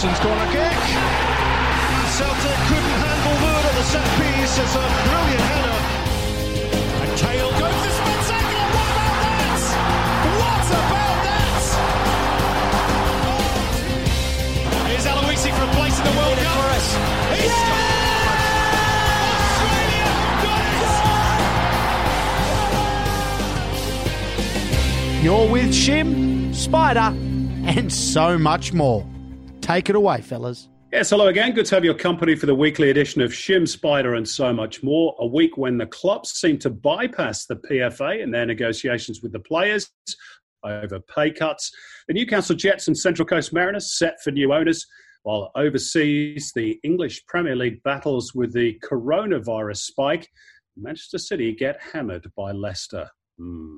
Brixton's corner kick. Celtic couldn't handle Wood at the set piece. It's a brilliant header. And Kale goes to Spectacular. What about that? What about that? Here's Aloisi for a place in the World Cup. He's scored! Australia got it! You're with Shim, Spider, and so much more. Take it away, fellas. Yes, hello again. Good to have your company for the weekly edition of Shim Spider and so much more. A week when the clubs seem to bypass the PFA in their negotiations with the players over pay cuts. The Newcastle Jets and Central Coast Mariners set for new owners, while overseas the English Premier League battles with the coronavirus spike. Manchester City get hammered by Leicester. Hmm.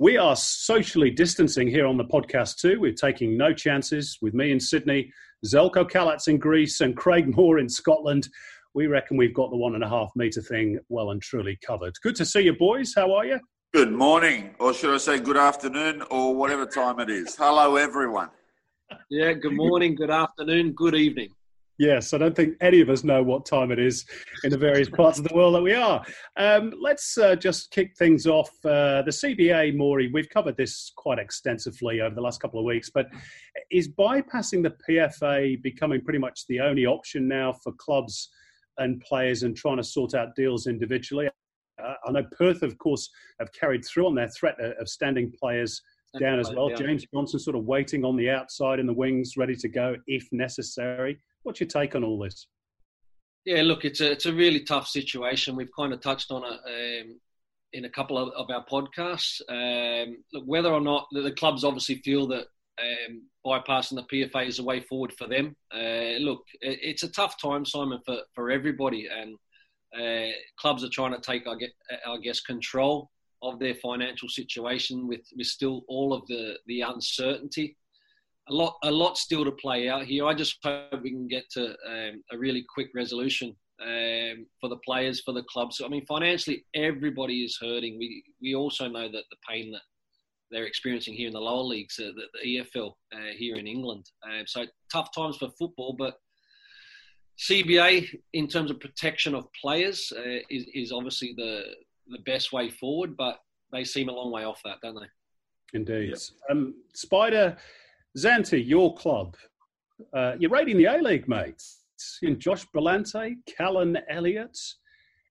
We are socially distancing here on the podcast too. We're taking no chances with me in Sydney, Zeljko Kalac in Greece, and Craig Moore in Scotland. We reckon we've got the one and a half metre thing well and truly covered. Good to see you, boys. How are you? Good morning, or should I say good afternoon, or whatever time it is. Hello, everyone. Yeah, good morning, good afternoon, good evening. Yes, I don't think any of us know what time it is in the various parts of the world that we are. Um, let's uh, just kick things off. Uh, the CBA, Maury, we've covered this quite extensively over the last couple of weeks, but is bypassing the PFA becoming pretty much the only option now for clubs and players and trying to sort out deals individually? Uh, I know Perth, of course, have carried through on their threat of standing players down as well. James Johnson sort of waiting on the outside in the wings, ready to go if necessary. What's your take on all this? Yeah, look, it's a it's a really tough situation. We've kind of touched on it um, in a couple of, of our podcasts. Um, look, whether or not the, the clubs obviously feel that um, bypassing the PFA is a way forward for them. Uh, look, it, it's a tough time, Simon, for, for everybody, and uh, clubs are trying to take, I guess, I guess, control of their financial situation with, with still all of the, the uncertainty. A lot, a lot still to play out here. I just hope we can get to um, a really quick resolution um, for the players, for the clubs. I mean, financially, everybody is hurting. We we also know that the pain that they're experiencing here in the lower leagues, uh, the, the EFL uh, here in England. Um, so tough times for football, but CBA in terms of protection of players uh, is, is obviously the the best way forward, but they seem a long way off that, don't they? Indeed. Um, Spider, Xanthi, your club. Uh, you're raiding the A League, mate. In Josh Brillante, Callan Elliott.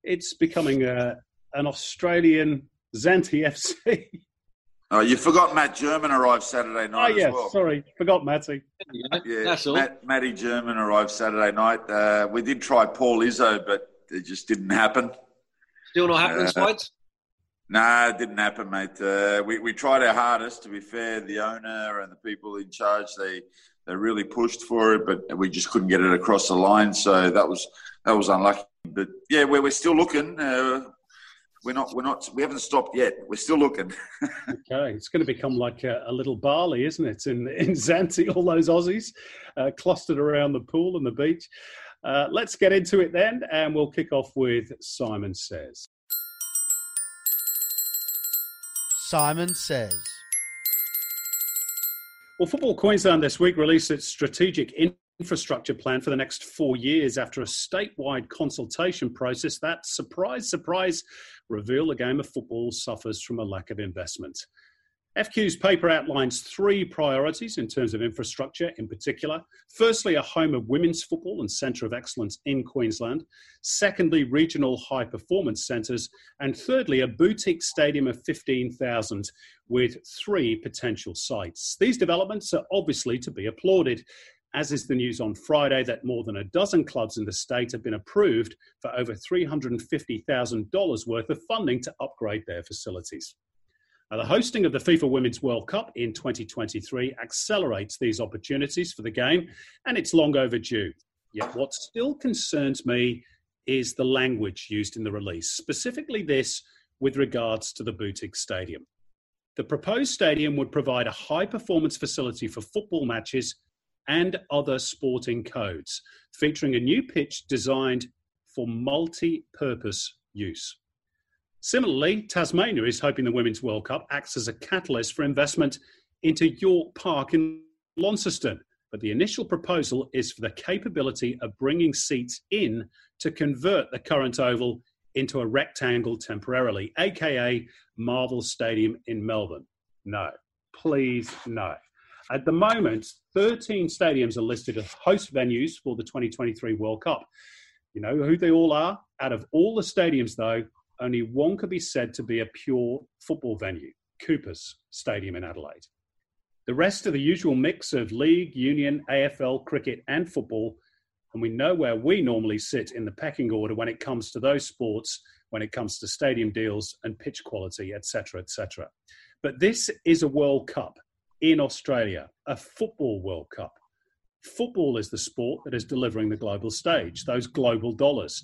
It's becoming a, an Australian Xanthi FC. Oh, you forgot Matt German arrived Saturday oh, night yes. as well. Sorry, forgot Matty. Yeah, That's all. Matt, Matty German arrived Saturday night. Uh, we did try Paul Izzo, but it just didn't happen. Still not happening, Uh, Spides? No, it didn't happen, mate. Uh, we, we tried our hardest. To be fair, the owner and the people in charge, they they really pushed for it, but we just couldn't get it across the line. So that was that was unlucky. But yeah, we're, we're still looking. Uh, we're not we're not we haven't stopped yet. We're still looking. Okay, it's going to become like a, a little Bali, isn't it? In in Xanthi, all those Aussies uh, clustered around the pool and the beach. Uh, let's get into it then, and we'll kick off with Simon Says. Simon says. Well, Football Queensland this week released its strategic infrastructure plan for the next four years after a statewide consultation process that, surprise, surprise, revealed the game of football suffers from a lack of investment. FQ's paper outlines three priorities in terms of infrastructure in particular. Firstly, a home of women's football and centre of excellence in Queensland. Secondly, regional high performance centres. And thirdly, a boutique stadium of 15,000 with three potential sites. These developments are obviously to be applauded, as is the news on Friday that more than a dozen clubs in the state have been approved for over $350,000 worth of funding to upgrade their facilities. Now, the hosting of the FIFA Women's World Cup in 2023 accelerates these opportunities for the game, and it's long overdue. Yet, what still concerns me is the language used in the release, specifically this with regards to the boutique stadium. The proposed stadium would provide a high performance facility for football matches and other sporting codes, featuring a new pitch designed for multi purpose use. Similarly, Tasmania is hoping the Women's World Cup acts as a catalyst for investment into York Park in Launceston. But the initial proposal is for the capability of bringing seats in to convert the current oval into a rectangle temporarily, aka Marvel Stadium in Melbourne. No, please no. At the moment, 13 stadiums are listed as host venues for the 2023 World Cup. You know who they all are? Out of all the stadiums, though, only one could be said to be a pure football venue Coopers Stadium in Adelaide. The rest are the usual mix of league, union, AFL, cricket, and football. And we know where we normally sit in the pecking order when it comes to those sports, when it comes to stadium deals and pitch quality, etc., etc. But this is a World Cup in Australia, a football World Cup. Football is the sport that is delivering the global stage, those global dollars.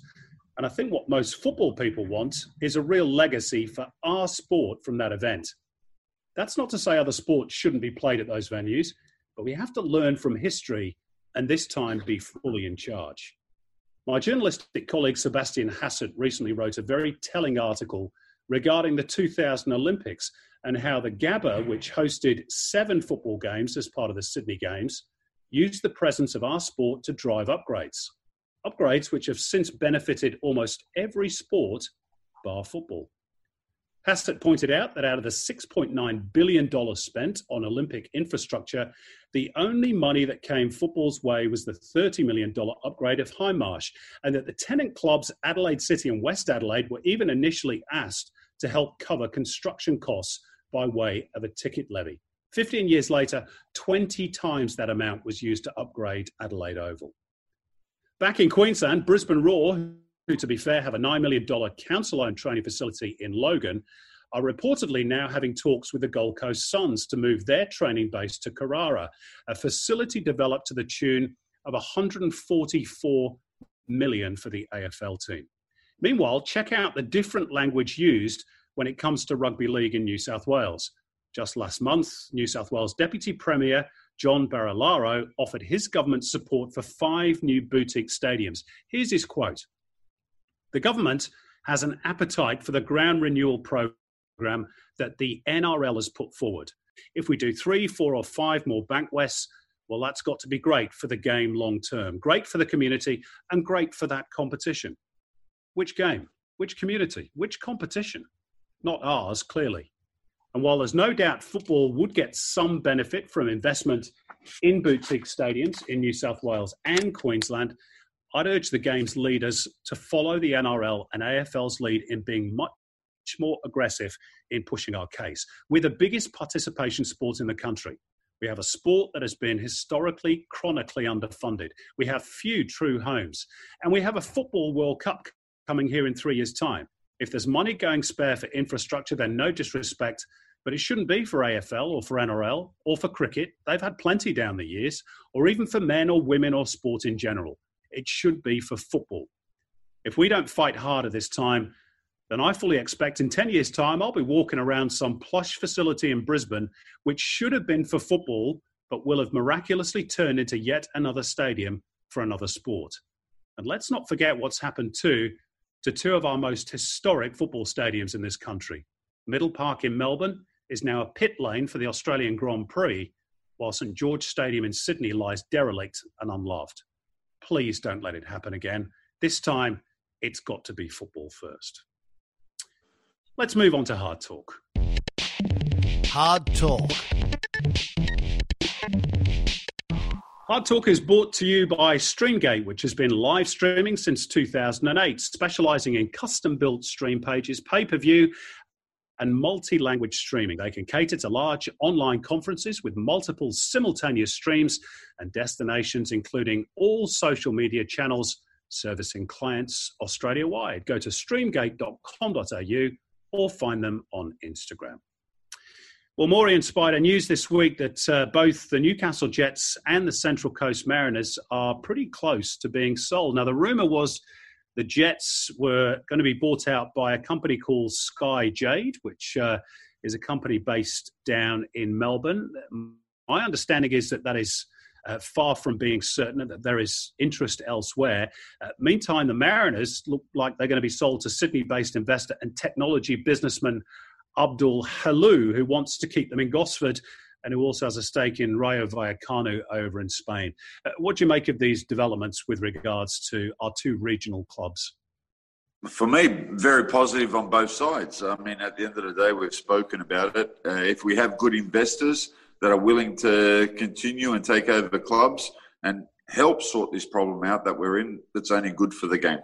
And I think what most football people want is a real legacy for our sport from that event. That's not to say other sports shouldn't be played at those venues, but we have to learn from history and this time be fully in charge. My journalistic colleague Sebastian Hassett recently wrote a very telling article regarding the 2000 Olympics and how the Gabba, which hosted seven football games as part of the Sydney Games, used the presence of our sport to drive upgrades upgrades which have since benefited almost every sport bar football. Hassett pointed out that out of the $6.9 billion spent on Olympic infrastructure, the only money that came football's way was the $30 million upgrade of Hindmarsh, and that the tenant clubs Adelaide City and West Adelaide were even initially asked to help cover construction costs by way of a ticket levy. 15 years later, 20 times that amount was used to upgrade Adelaide Oval. Back in Queensland, Brisbane Roar, who, to be fair, have a $9 million council owned training facility in Logan, are reportedly now having talks with the Gold Coast Suns to move their training base to Carrara, a facility developed to the tune of 144 million for the AFL team. Meanwhile, check out the different language used when it comes to rugby league in New South Wales. Just last month, New South Wales Deputy Premier John Barilaro offered his government support for five new boutique stadiums. Here's his quote The government has an appetite for the ground renewal program that the NRL has put forward. If we do three, four, or five more Bankwest, well, that's got to be great for the game long term, great for the community, and great for that competition. Which game? Which community? Which competition? Not ours, clearly. And while there's no doubt football would get some benefit from investment in boutique stadiums in New South Wales and Queensland, I'd urge the game's leaders to follow the NRL and AFL's lead in being much more aggressive in pushing our case. We're the biggest participation sport in the country. We have a sport that has been historically chronically underfunded. We have few true homes. And we have a football World Cup coming here in three years' time. If there's money going spare for infrastructure, then no disrespect, but it shouldn't be for AFL or for NRL or for cricket. They've had plenty down the years, or even for men or women or sport in general. It should be for football. If we don't fight harder this time, then I fully expect in 10 years' time, I'll be walking around some plush facility in Brisbane, which should have been for football, but will have miraculously turned into yet another stadium for another sport. And let's not forget what's happened too to two of our most historic football stadiums in this country Middle Park in Melbourne is now a pit lane for the Australian Grand Prix, while St George Stadium in Sydney lies derelict and unloved. Please don't let it happen again. This time, it's got to be football first. Let's move on to hard talk. Hard talk. Hard Talk is brought to you by Streamgate, which has been live streaming since 2008, specializing in custom built stream pages, pay per view, and multi language streaming. They can cater to large online conferences with multiple simultaneous streams and destinations, including all social media channels servicing clients Australia wide. Go to streamgate.com.au or find them on Instagram. Well, Maury and Spider news this week that uh, both the Newcastle Jets and the Central Coast Mariners are pretty close to being sold. Now, the rumor was the Jets were going to be bought out by a company called Sky Jade, which uh, is a company based down in Melbourne. My understanding is that that is uh, far from being certain that there is interest elsewhere. Uh, meantime, the Mariners look like they're going to be sold to Sydney based investor and technology businessman Abdul Helu, who wants to keep them in Gosford and who also has a stake in Rayo Vallecano over in Spain. Uh, what do you make of these developments with regards to our two regional clubs? For me, very positive on both sides. I mean, at the end of the day, we've spoken about it. Uh, if we have good investors that are willing to continue and take over the clubs and help sort this problem out that we're in, that's only good for the game.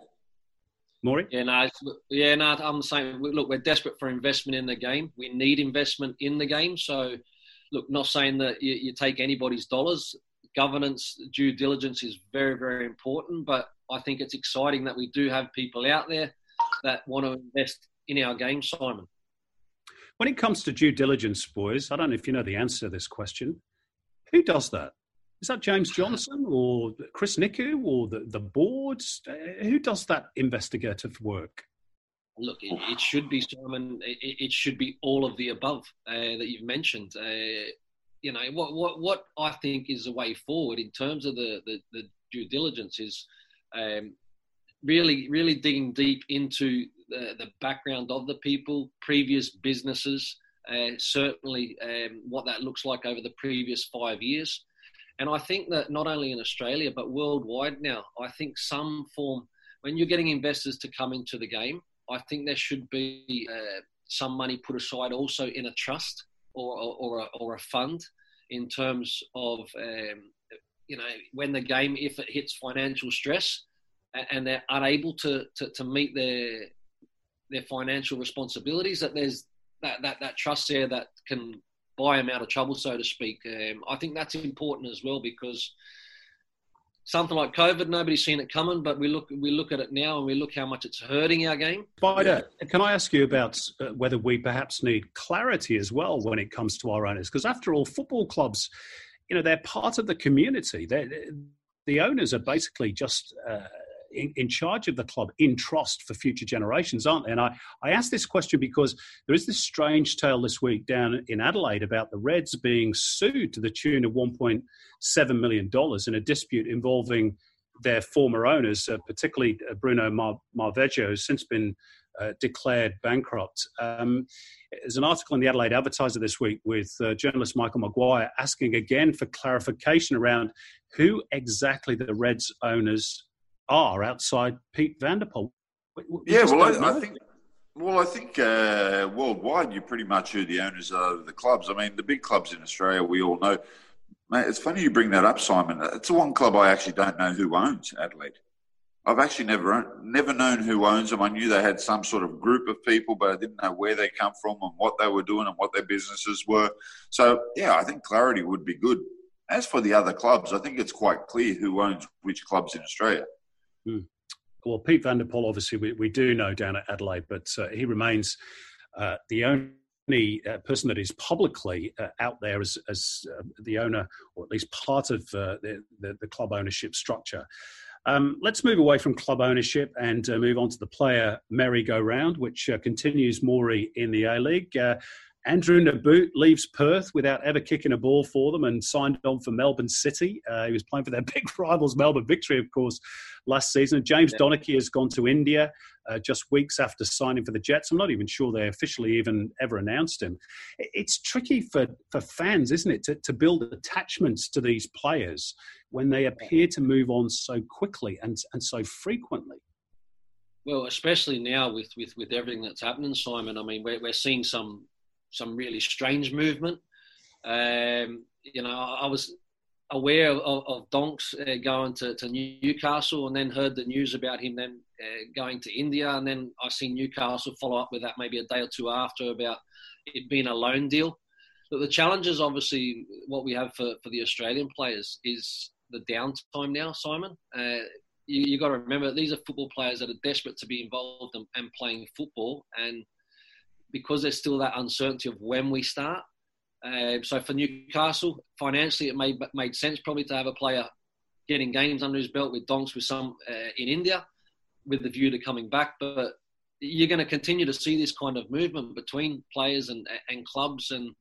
Maury? Yeah, no, yeah, no, I'm saying, look, we're desperate for investment in the game. We need investment in the game. So, look, not saying that you, you take anybody's dollars. Governance, due diligence is very, very important. But I think it's exciting that we do have people out there that want to invest in our game, Simon. When it comes to due diligence, boys, I don't know if you know the answer to this question. Who does that? Is that James Johnson or Chris Nikou or the, the boards? Who does that investigative work? Look, it, it should be Simon. It, it, should be all of the above uh, that you've mentioned. Uh, you know what, what what I think is the way forward in terms of the the, the due diligence is um, really really digging deep into the, the background of the people, previous businesses, uh, certainly um, what that looks like over the previous five years. And I think that not only in Australia, but worldwide now, I think some form, when you're getting investors to come into the game, I think there should be uh, some money put aside also in a trust or, or, or, a, or a fund in terms of, um, you know, when the game, if it hits financial stress and they're unable to, to, to meet their, their financial responsibilities, that there's that, that, that trust there that can buy them out of trouble, so to speak. Um, I think that's important as well because something like COVID, nobody's seen it coming, but we look we look at it now and we look how much it's hurting our game. Spider, can I ask you about uh, whether we perhaps need clarity as well when it comes to our owners? Because after all, football clubs, you know, they're part of the community. They're, the owners are basically just uh, in, in, charge of the club in trust for future generations, aren't they? And I, I ask this question because there is this strange tale this week down in Adelaide about the Reds being sued to the tune of $1.7 million in a dispute involving their former owners, uh, particularly uh, Bruno Mar- Marveggio, who's since been uh, declared bankrupt. Um, there's an article in the Adelaide Advertiser this week with uh, journalist Michael Maguire asking again for clarification around who exactly the Reds owners are outside Piet van der Pol. yeah, well, I, I, think. Well, I think uh, worldwide, you're pretty much who the owners are of the clubs. I mean, the big clubs in Australia, we all know. Mate, it's funny you bring that up, Simon. It's the one club I actually don't know who owns Adelaide. I've actually never never known who owns them. I knew they had some sort of group of people, but I didn't know where they come from and what they were doing and what their businesses were. So, yeah, I think clarity would be good. As for the other clubs, I think it's quite clear who owns which clubs in Australia. Mm. Well, Piet van der Pol, obviously, we, we do know down at Adelaide, but uh, he remains uh, the only uh, person that is publicly uh, out there as, as uh, the owner, or at least part of uh, the, the, the, club ownership structure. Um, let's move away from club ownership and move on to the player merry-go-round, which continues Maury in the A League. Andrew Nabbout leaves Perth without ever kicking a ball for them and signed on for Melbourne City. Uh, he was playing for their big rivals, Melbourne Victory, of course, last season. James yeah. Donachie has gone to India uh, just weeks after signing for the Jets. I'm not even sure they officially even ever announced him. It's tricky for, for fans, isn't it, to, to build attachments to these players when they appear to move on so quickly and, and so frequently. Well, especially now with, with, with everything that's happening, Simon. I mean, we're, we're seeing some some really strange movement. Um, you know, I was aware of, of Donks uh, going to, to, Newcastle and then heard the news about him then uh, going to India. And then I seen Newcastle follow up with that maybe a day or two after about it being a loan deal. But the challenge is obviously what we have for, for the Australian players is the downtime now, Simon. Uh, you, you got to remember these are football players that are desperate to be involved and, and playing football. And because there's still that uncertainty of when we start. Uh, so for Newcastle, financially, it made made sense probably to have a player getting games under his belt with Donks with some uh, in India, with the view to coming back. But you're going to continue to see this kind of movement between players and and clubs and.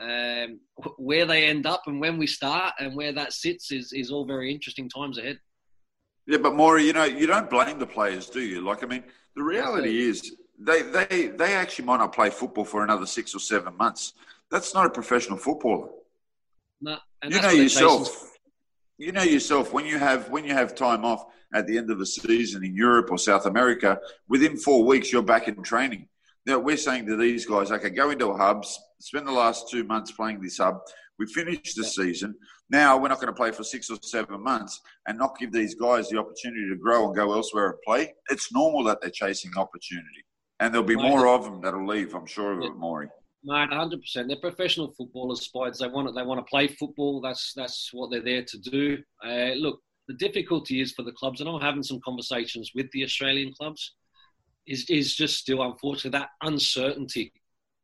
Um, where they end up and when we start and where that sits is, is all very interesting times ahead. Yeah, but Maury, you know, you don't blame the players, do you? Like, I mean, the reality is they, they, they actually might not play football for another six or seven months. That's not a professional footballer. No, you know yourself. You know yourself when you have when you have time off at the end of the season in Europe or South America. Within four weeks, you're back in training. Now we're saying to these guys, okay, go into a hub, spend the last two months playing this hub. We finished the season. Now we're not going to play for six or seven months and not give these guys the opportunity to grow and go elsewhere and play. It's normal that they're chasing opportunity. And there'll be more of them that'll leave, I'm sure of it, Maury. Mate, 100%. They're professional footballers, Spides. They want, it. they want to play football. That's, that's what they're there to do. Uh, look, the difficulty is for the clubs, and I'm having some conversations with the Australian clubs, is, is just still, unfortunately, that uncertainty.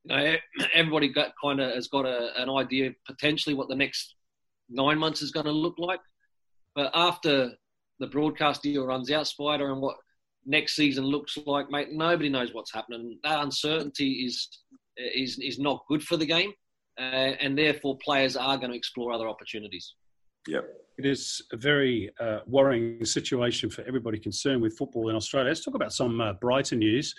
You know, everybody got kind of has got a, an idea potentially what the next nine months is going to look like. But after the broadcast deal runs out, Spider, and what next season looks like, mate, nobody knows what's happening. That uncertainty is is is not good for the game, uh, and therefore players are going to explore other opportunities. Yep. It is a very uh, worrying situation for everybody concerned with football in Australia. Let's talk about some uh, brighter news.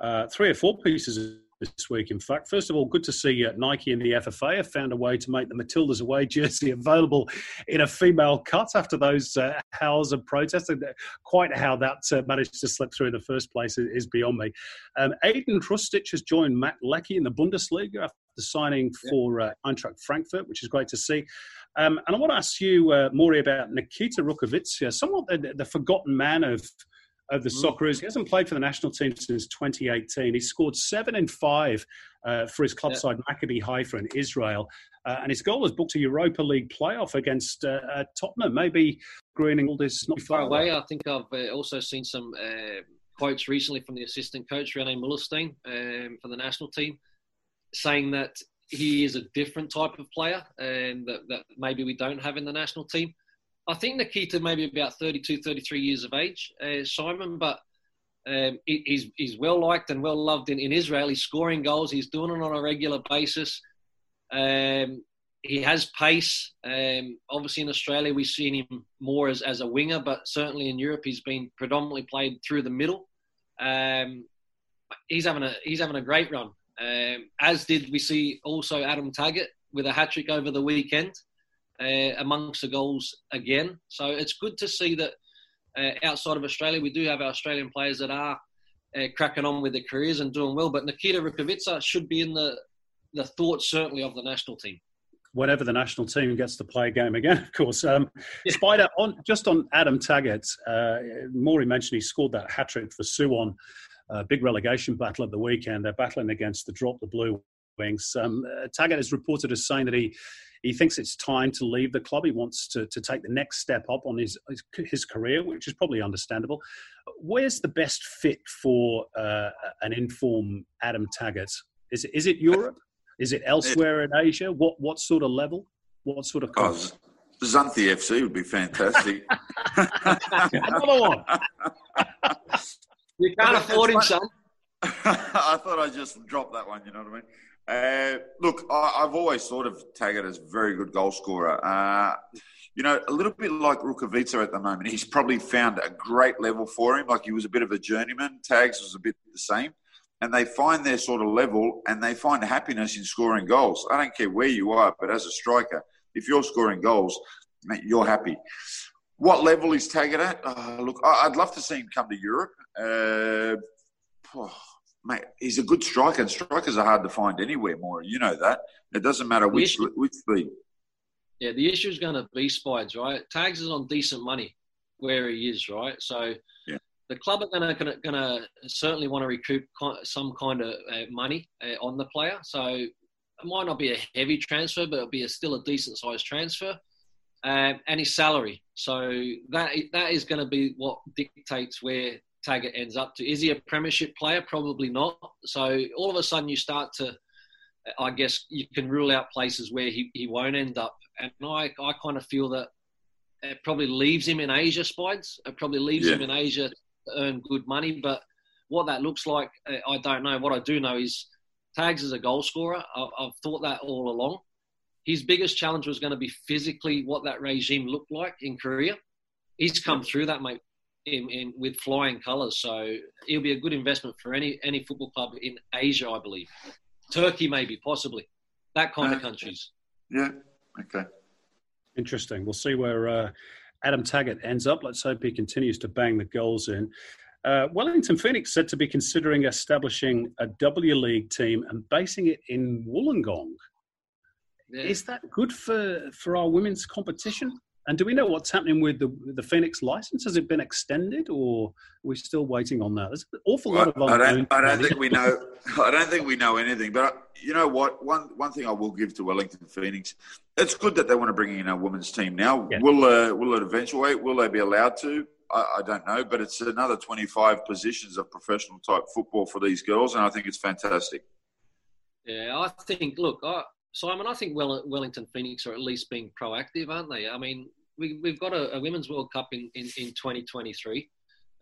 Uh, three or four pieces this week, in fact. First of all, good to see uh, Nike and the FFA have found a way to make the Matildas away jersey available in a female cut after those uh, howls of protest. And uh, quite how that uh, managed to slip through in the first place is, is beyond me. Um, Ajdin Hrustic has joined Matt Leckie in the Bundesliga after signing for uh, Eintracht Frankfurt, which is great to see. Um, and I want to ask you, uh, Maury, about Nikita Rukavytsya, somewhat the, the forgotten man of of the mm. Socceroos. He hasn't played for the national team since 2018. He scored seven and five uh, for his club yeah. side Maccabi Haifa in Israel. Uh, and his goal was booked a Europa League playoff against uh, uh Tottenham. Maybe Greening all is not far away. I think I've uh, also seen some uh, quotes recently from the assistant coach, Rene Meulensteen, um, for the national team, saying that he is a different type of player and that, that maybe we don't have in the national team. I think Nikita maybe about 32, 33 years of age, uh, Simon, but um, he's, he's well liked and well loved in, in Israel. He's scoring goals. He's doing it on a regular basis. Um, he has pace. Um, obviously, in Australia, we've seen him more as, as a winger, but certainly in Europe, he's been predominantly played through the middle. Um, he's having a he's having a great run. Um, as did we see also Adam Taggart with a hat trick over the weekend uh, amongst the goals again. So it's good to see that uh, outside of Australia, we do have our Australian players that are uh, cracking on with their careers and doing well. But Nikita Rukavytsya should be in the the thoughts certainly of the national team. Whenever the national team gets to play a game again, of course. Um, yeah. Spider, on just on Adam Taggart, uh, Maury mentioned he scored that hat trick for Suwon. Uh, big relegation battle at the weekend. They're battling against the drop the blue wings. Um, uh, Taggart is reported as saying that he he thinks it's time to leave the club. He wants to, to take the next step up on his, his career, which is probably understandable. Where's the best fit for uh, an inform Adam Taggart? Is it, is it Europe? Is it elsewhere in Asia? What what sort of level? What sort of? Oh, Xanthi FC would be fantastic. Another one. You can't afford him, son. I thought I just dropped that one. You know what I mean? Uh, look, I, have always thought of Taggart as a very good goal scorer. Uh, you know, a little bit like Rukavytsya at the moment. He's probably found a great level for him. Like he was a bit of a journeyman. Tags was a bit the same. And they find their sort of level and they find happiness in scoring goals. I don't care where you are, but as a striker, if you're scoring goals, mate, you're happy. What level is Taggart at? Uh, look, I'd love to see him come to Europe. Uh, mate, he's a good striker, and strikers are hard to find anywhere more. You know that. It doesn't matter which which league. Yeah, the issue is going to be Spides, right? Tags is on decent money where he is, right? So yeah. the club are going to going to certainly want to recoup some kind of uh, money uh, on the player. So it might not be a heavy transfer, but it'll be a, still a decent sized transfer. Um, and his salary. So that that is going to be what dictates where Taggart ends up to. Is he a premiership player? Probably not. So all of a sudden you start to, I guess you can rule out places where he, he won't end up. And I, I kind of feel that it probably leaves him in Asia, Spides. It probably leaves yeah. him in Asia to earn good money. But what that looks like, uh, I don't know. What I do know is Tags is a goal scorer. I've thought that all along. His biggest challenge was going to be physically what that regime looked like in Korea. He's come through that, mate in, in, with flying colours. So it'll be a good investment for any any football club in Asia, I believe. Turkey, maybe, possibly, that kind uh, of countries. Yeah. Okay. Interesting. We'll see where uh, Adam Taggart ends up. Let's hope he continues to bang the goals in. Uh, Wellington Phoenix said to be considering establishing a W League team and basing it in Wollongong. Yeah. Is that good for, for our women's competition? And do we know what's happening with the the Phoenix license? Has it been extended, or are we still waiting on that? There's an awful well, lot of I don't, I don't think we know. I don't think we know anything. But you know what? One one thing I will give to Wellington Phoenix, it's good that they want to bring in a women's team now. Yeah. Will uh, will it eventuate? Will they be allowed to? I, I don't know, but it's another 25 positions of professional type football for these girls, and I think it's fantastic. Yeah, I think. Look, I, Simon, I mean I think Wellington Phoenix are at least being proactive, aren't they? I mean, we, have got a, a, Women's World Cup in, in, in 2023.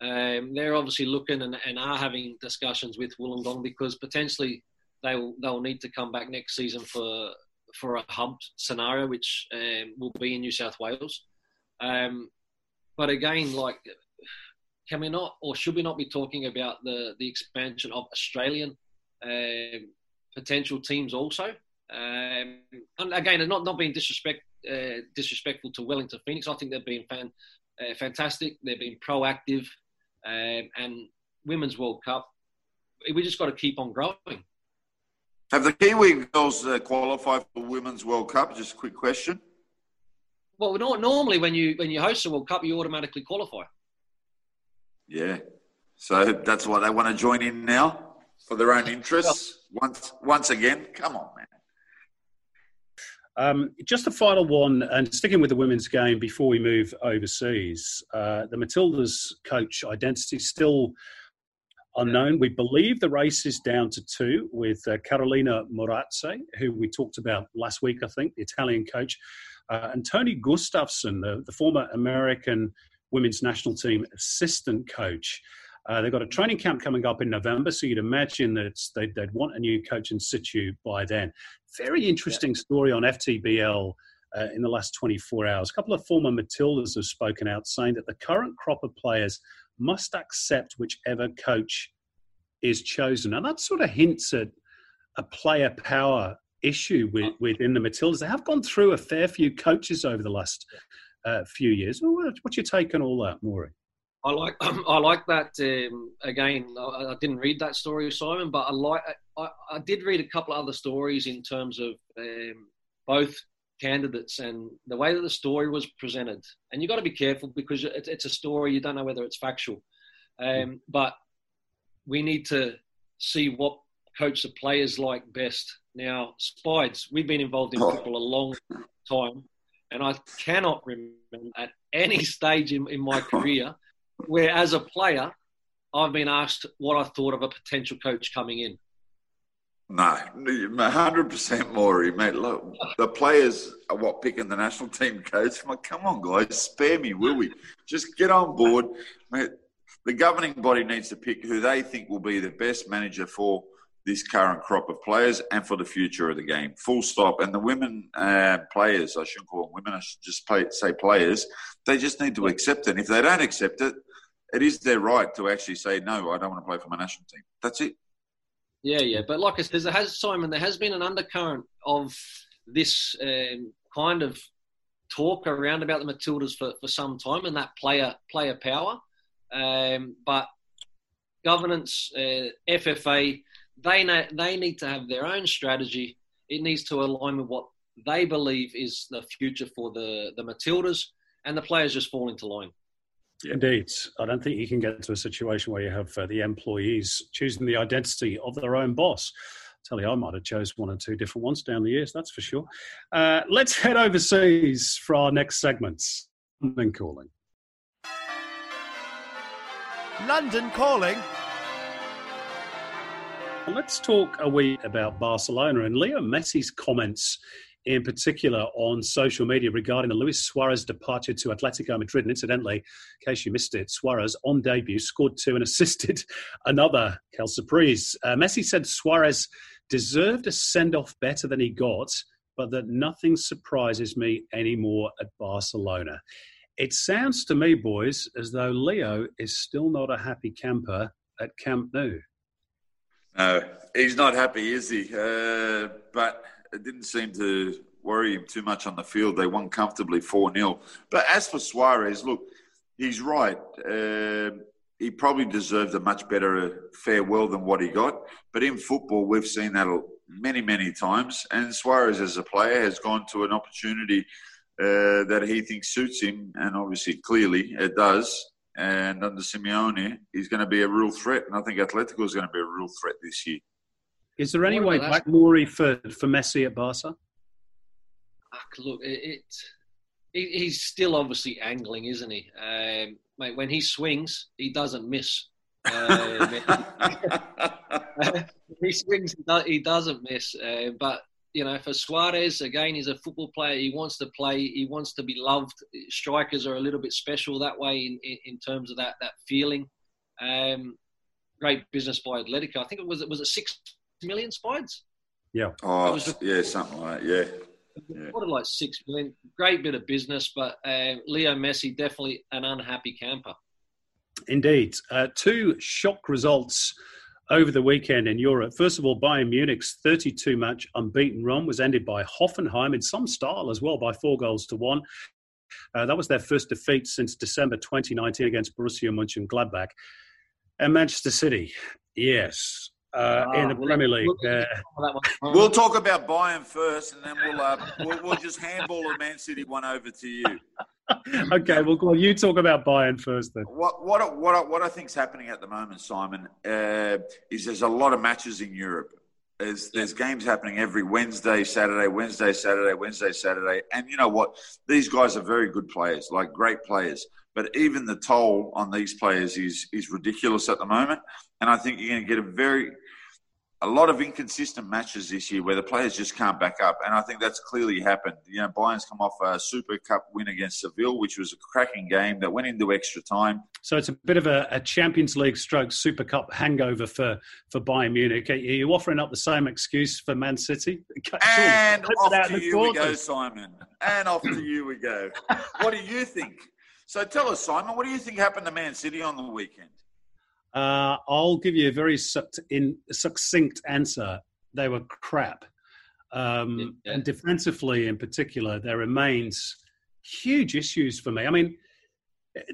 Um, they're obviously looking and, and, are having discussions with Wollongong because potentially they will, they'll need to come back next season for for a hub scenario, which um, will be in New South Wales. Um, but again, like, can we not or should we not be talking about the, the expansion of Australian uh, potential teams also? Um, and again, not not being disrespect uh, disrespectful to Wellington Phoenix, I think they've been fan, uh, fantastic. They've been proactive, um, and Women's World Cup. We just got to keep on growing. Have the Kiwi girls uh, qualified for Women's World Cup? Just a quick question. Well, normally when you when you host a World Cup, you automatically qualify. Yeah, so that's why they want to join in now for their own interests. Once once again, come on, man. Um, just a final one, and sticking with the women's game before we move overseas. Uh, the Matildas coach identity is still unknown. We believe the race is down to two with uh, Carolina Morace, who we talked about last week, I think, the Italian coach, uh, and Tony Gustavsson, the, the, former American women's national team assistant coach. Uh, they've got a training camp coming up in November, so you'd imagine that they'd, they'd, want a new coach in situ by then. Very interesting story on FTBL uh, in the last 24 hours. A couple of former Matildas have spoken out saying that the current crop of players must accept whichever coach is chosen. And that sort of hints at a player power issue with, within the Matildas. They have gone through a fair few coaches over the last uh, few years. What's your take on all that, Maury? I like I like that. Um, again, I, I, didn't read that story, Simon, but I like I, I, did read a couple of other stories in terms of um, both candidates and the way that the story was presented. And you've got to be careful because it's, it's a story. You don't know whether it's factual, um, but we need to see what coach the players like best. Now, Spides, we've been involved in oh. football a long time, and I cannot remember at any stage in, in my career where as a player, I've been asked what I thought of a potential coach coming in. No, hundred percent Maury, mate. Look, the players are what picking the national team coach. I'm like, come on, guys, spare me, will we? Just get on board, mate. The governing body needs to pick who they think will be the best manager for this current crop of players and for the future of the game. Full stop. And the women uh, players, I shouldn't call them women, I should just say players, they just need to accept it. And if they don't accept it, it is their right to actually say, no, I don't want to play for my national team. That's it. Yeah, yeah. But like I said, there has, Simon, there has been an undercurrent of this um, kind of talk around about the Matildas for, for some time and that player player power. Um, but governance, uh, FFA, they know, they need to have their own strategy. It needs to align with what they believe is the future for the, the Matildas, and the players just fall into line. Indeed. I don't think you can get to a situation where you have uh, the employees choosing the identity of their own boss. I tell you, I might have chose one or two different ones down the years, that's for sure. Uh, let's head overseas for our next segments. London calling. London calling. Let's talk a wee about Barcelona and Leo Messi's comments in particular on social media regarding the Luis Suarez departure to Atletico Madrid. And incidentally, in case you missed it, Suarez on debut scored two and assisted another Kel surprise. Uh, Messi said Suarez deserved a send off better than he got, but that nothing surprises me anymore at Barcelona. It sounds to me, boys, as though Leo is still not a happy camper at Camp Nou. No, he's not happy, is he? Uh, but it didn't seem to worry him too much on the field. They won comfortably 4 0. But as for Suarez, look, he's right. Uh, he probably deserved a much better farewell than what he got. But in football, we've seen that many, many times. And Suarez, as a player, has gone to an opportunity uh, that he thinks suits him. And obviously, clearly, it does. And under Simeone, he's going to be a real threat. And I think Atletico is going to be a real threat this year. Is there any way back, Maury, for, for Messi at Barca? Look, it, it, he's still obviously angling, isn't he? Um, mate, when he swings, he doesn't miss. Uh, he swings, he doesn't miss. Uh, but you know, for Suarez, again, he's a football player. He wants to play. He wants to be loved. Strikers are a little bit special that way in, in, in terms of that that feeling. Um, great business by Atletico. I think it was it was a six million spides. Yeah. Oh, yeah, something like that. Yeah. Yeah. What like six million. Great bit of business, but uh, Leo Messi definitely an unhappy camper. Indeed, uh, two shock results over the weekend in Europe. First of all, Bayern Munich's 32 match unbeaten run was ended by Hoffenheim in some style as well by four goals to one. Uh, that was their first defeat since December 2019 against Borussia Mönchengladbach. And Manchester City, yes, uh, oh, in the Premier League. Uh, we'll talk about Bayern first, and then we'll, uh, we'll, we'll just handball a Man City one over to you. okay, well, on, you talk about Bayern first then. What what what what I think's happening at the moment, Simon, uh, is there's a lot of matches in Europe. There's there's games happening every Wednesday, Saturday, Wednesday, Saturday, Wednesday, Saturday, and you know what? These guys are very good players, like great players. But even the toll on these players is is ridiculous at the moment, and I think you're going to get a very a lot of inconsistent matches this year where the players just can't back up, and I think that's clearly happened. You know, Bayern's come off a Super Cup win against Seville, which was a cracking game that went into extra time. So it's a bit of a, a Champions League stroke Super Cup hangover for for Bayern Munich. Are you offering up the same excuse for Man City? And off to you we go, Simon. And off to you we go. What do you think? So tell us, Simon, what do you think happened to Man City on the weekend? Uh, I'll give you a very in, succinct answer. They were crap. Um, yeah. And defensively, in particular, there remains huge issues for me. I mean,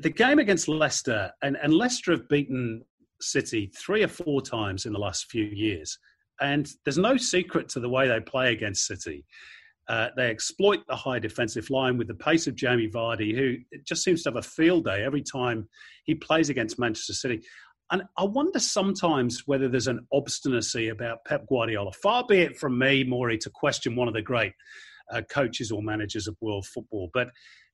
the game against Leicester, and, and Leicester have beaten City three or four times in the last few years. And there's no secret to the way they play against City. Uh, they exploit the high defensive line with the pace of Jamie Vardy, who just seems to have a field day every time he plays against Manchester City. And I wonder sometimes whether there's an obstinacy about Pep Guardiola. Far be it from me, Maury, to question one of the great uh, coaches or managers of world football. But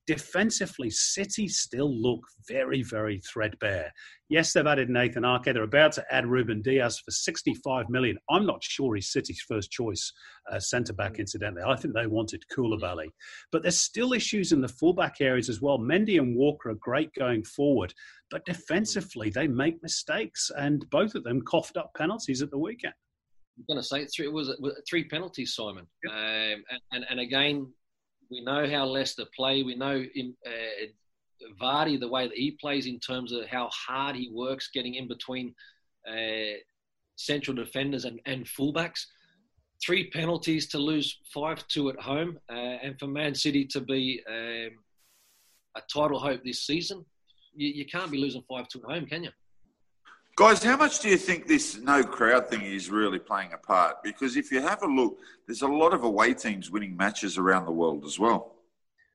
defensively, City still look very, very threadbare. Yes, they've added Nathan Ake. They're about to add Ruben Dias for 65 million. I'm not sure he's City's first choice uh, centre back, mm. incidentally. I think they wanted Koulibaly. But there's still issues in the fullback areas as well. Mendy and Walker are great going forward, but defensively, they make mistakes, and both of them coughed up penalties at the weekend. I'm going to say three. Was it three penalties, Simon? Yep. Um, and, and, and again, we know how Leicester play. We know in, uh, Vardy the way that he plays in terms of how hard he works getting in between uh, central defenders and, and fullbacks. Three penalties to lose five two at home, uh, and for Man City to be um, a title hope this season, you, you can't be losing five two at home, can you? Guys, how much do you think this no crowd thing is really playing a part? Because if you have a look, there's a lot of away teams winning matches around the world as well.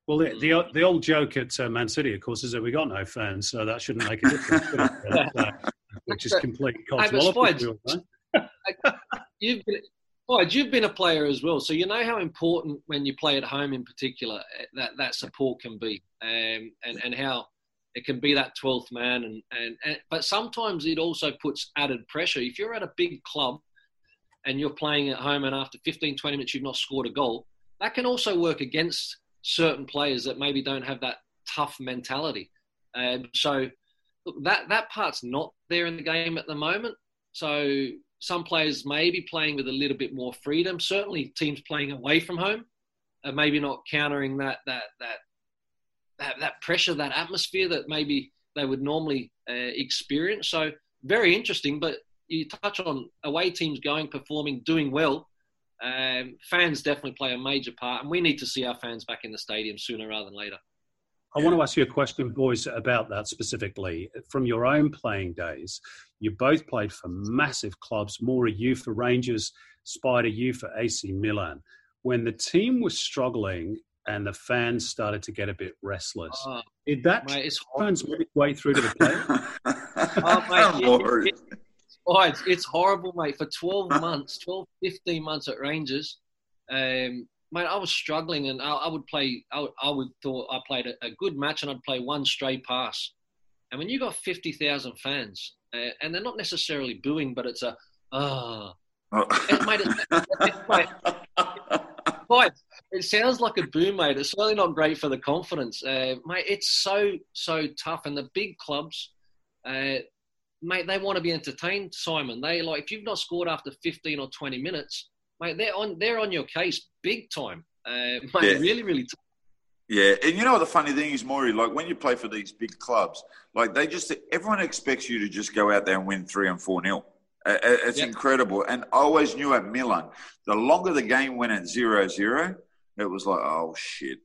Well, the the, the old joke at uh, Man City, of course, is that we got no fans, so that shouldn't make a difference, uh, which is completely cosmological. you've been, Boyd, you've been a player as well, so you know how important when you play at home, in particular, eh, that that support can be, um, and and how it can be that 12th man and, and, and, but sometimes it also puts added pressure. If you're at a big club and you're playing at home and after 15 20 minutes you've not scored a goal that can also work against certain players that maybe don't have that tough mentality. Um, so look, that that part's not there in the game at the moment. So some players may be playing with a little bit more freedom. Certainly teams playing away from home are maybe not countering that that that that, that pressure, that atmosphere that maybe they would normally uh, experience. So very interesting. But you touch on away teams going, performing, doing well. Um, fans definitely play a major part, and we need to see our fans back in the stadium sooner rather than later. I want to ask you a question, boys, about that specifically. From your own playing days, you both played for massive clubs. Maury, you for Rangers, Spider, you for AC Milan. When the team was struggling and the fans started to get a bit restless. Oh, Did that mate, it's transmit its way through to the players? oh, mate, it, it, oh, it's, it's, horrible, mate. For 12 months, 12, 15 months at Rangers, um, mate, I was struggling and I, I would play, I would, I would, thought I played a, a, good match and I'd play one stray pass. And when you got 50,000 fans, uh, and they're not necessarily booing, but it's a, ah. Oh. oh. mate, it, it, mate, quite. It sounds like a boom, mate. It's certainly not great for the confidence, uh, mate. It's so so tough, and the big clubs, uh, mate, they want to be entertained. Simon, they like if you've not scored after fifteen or twenty minutes, mate, they're on they're on your case big time, uh, mate. Yeah. Really, really. Tough. Yeah, and you know what the funny thing is, Maury? Like when you play for these big clubs, like they just everyone expects you to just go out there and win three and four nil. It's yep. incredible. And I always knew at Milan, the longer the game went at 0 0, it was like, oh, shit.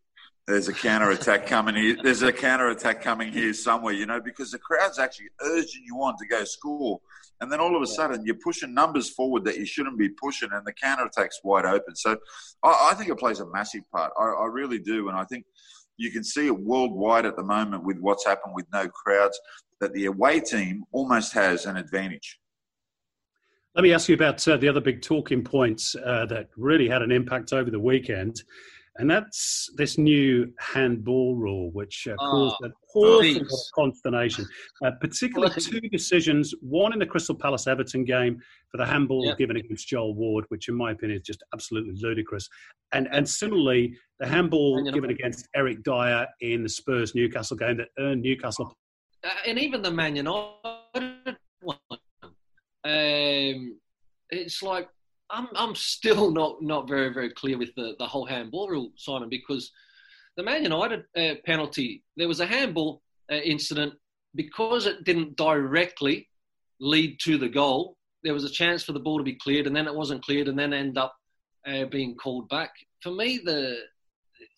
There's a counter attack coming here. There's a counter attack coming here somewhere, you know, because the crowd's actually urging you on to go score. And then all of a sudden, you're pushing numbers forward that you shouldn't be pushing, and the counter attack's wide open. So I, I think it plays a massive part. I, I really do. And I think you can see it worldwide at the moment with what's happened with no crowds, that the away team almost has an advantage. Let me ask you about uh, the other big talking points uh, that really had an impact over the weekend. And that's this new handball rule, which uh, caused oh, an awful consternation. Uh, particularly two decisions: one in the Crystal Palace Everton game for the handball given against Joel Ward, which, in my opinion, is just absolutely ludicrous, and and similarly the handball given against Eric Dier in the Spurs Newcastle game that earned Newcastle. Uh, and even the Man United um, it's like I'm I'm still not not very very clear with the the whole handball rule, Simon, because the Man United uh, penalty there was a handball uh, incident because it didn't directly lead to the goal. There was a chance for the ball to be cleared, and then it wasn't cleared, and then end up uh, being called back. For me, the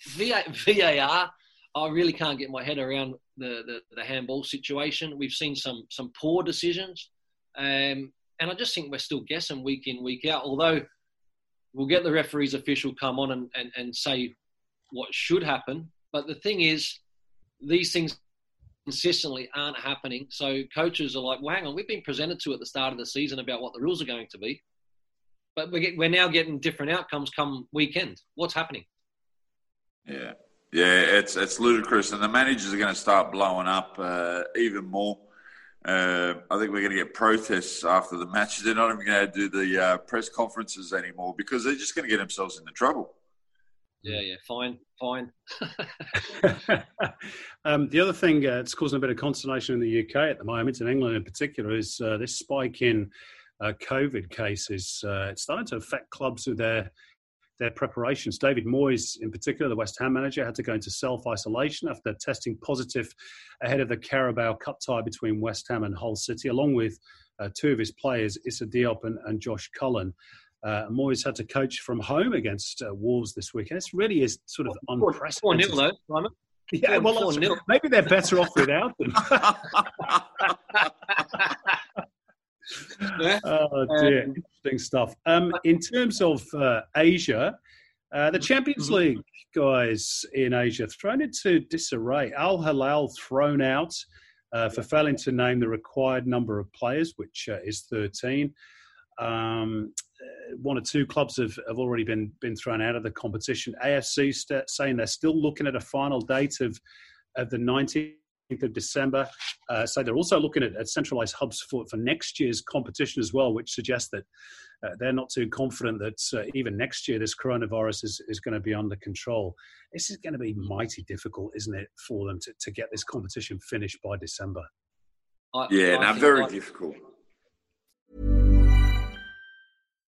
VAR, I really can't get my head around the, the, the handball situation. We've seen some some poor decisions. Um, and I just think we're still guessing week in, week out. Although we'll get the referee's official come on and, and, and say what should happen. But the thing is, these things consistently aren't happening. So coaches are like, well, hang on, we've been presented to at the start of the season about what the rules are going to be. But we're now getting different outcomes come weekend. What's happening? Yeah. Yeah, it's it's ludicrous, and the managers are going to start blowing up uh, even more. Uh, I think we're going to get protests after the match. They're not even going to do the uh, press conferences anymore because they're just going to get themselves into trouble. Yeah, yeah, fine, fine. um, the other thing uh, causing a bit of consternation in the UK at the moment, in England in particular, is uh, this spike in uh, COVID cases. Uh, it's starting to affect clubs with their their preparations. David Moyes, in particular, the West Ham manager, had to go into self isolation after testing positive ahead of the Carabao Cup tie between West Ham and Hull City, along with uh, two of his players, Issa Diop and, and Josh Cullen. Uh, Moyes had to coach from home against uh, Wolves this weekend. This really is sort of unprecedented. Four nil though, Simon. Yeah, well, maybe they're better off without them. oh dear, um, interesting stuff. Um, in terms of uh, Asia, uh, the Champions mm-hmm. League guys in Asia thrown into disarray. Al Hilal thrown out uh, for failing to name the required number of players, which uh, is 13. Um, uh, one or two clubs have, have already been been thrown out of the competition. AFC st- saying they're still looking at a final date of of the 19th of December. Uh, so they're also looking at, at centralized hubs for, for next year's competition as well, which suggests that uh, they're not too confident that uh, even next year this coronavirus is, is going to be under control. This is going to be mighty difficult, isn't it, for them to, to get this competition finished by December? I, yeah, now very I, difficult.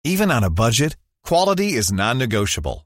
Even on a budget, quality is non-negotiable.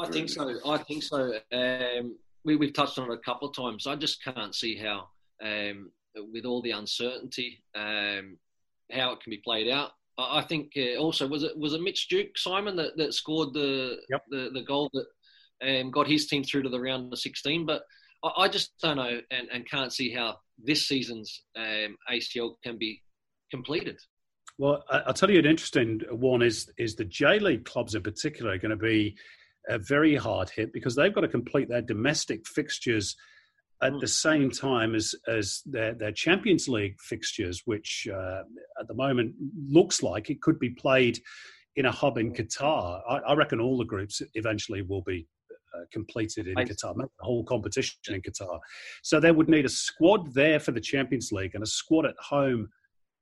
I think so. I think so. Um, we, we've touched on it a couple of times. I just can't see how, um, with all the uncertainty, um, how it can be played out. I, I think uh, also was it was it Mitch Duke Simon that, that scored the, yep. the the goal that um, got his team through to the round of 16. But I, I just don't know and, and can't see how this season's um, ACL can be completed. Well, I'll tell you an interesting one is is the J League clubs in particular are going to be a very hard hit because they've got to complete their domestic fixtures at mm. the same time as as their, their Champions League fixtures, which uh, at the moment looks like it could be played in a hub in Qatar. I, I reckon all the groups eventually will be uh, completed in I, Qatar, the whole competition in Qatar. So they would need a squad there for the Champions League and a squad at home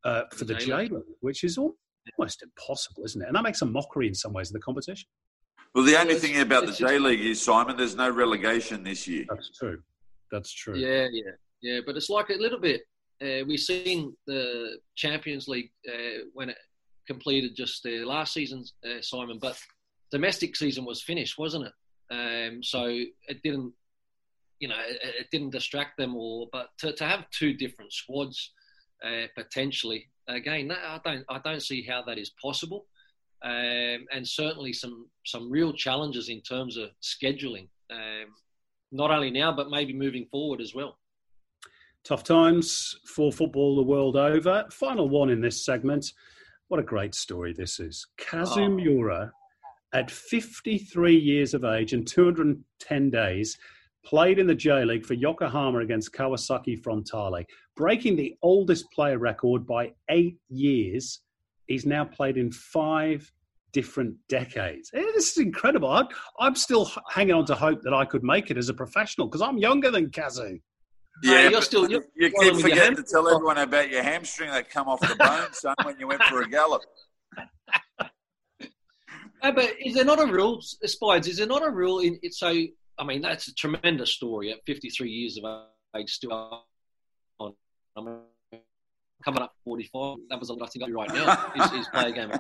uh, for the J League, which is almost impossible, isn't it? And that makes a mockery in some ways of the competition. Well, the only thing about the J League is Simon. There's no relegation this year. That's true. That's true. Yeah, yeah, yeah. But it's like a little bit. Uh, we've seen the Champions League uh, when it completed just uh, last season, uh, Simon. But domestic season was finished, wasn't it? Um, so it didn't, you know, it, it, didn't distract them all. But to, to have two different squads uh, potentially, again, I don't, I don't see how that is possible um, and certainly some some real challenges in terms of scheduling, um, not only now but maybe moving forward as well. Tough times for football the world over. Final one in this segment. What a great story this is. Kazu oh. At 53 years of age and 210 days, played in the J League for Yokohama against Kawasaki Frontale, breaking the oldest player record by eight years he's now played in five different decades. This is incredible. I'm, I'm still hanging on to hope that I could make it as a professional because I'm younger than Kazu. Yeah, you're still. You're you keep forgetting to tell everyone about your hamstring that come off the bone, son, when you went for a gallop. No, but is there not a rule, Spides? Is there not a rule in it? So, I mean, that's a tremendous story at 53 years of age, still on. I mean, coming up 44. That was a lot to go right now. is, is play a game.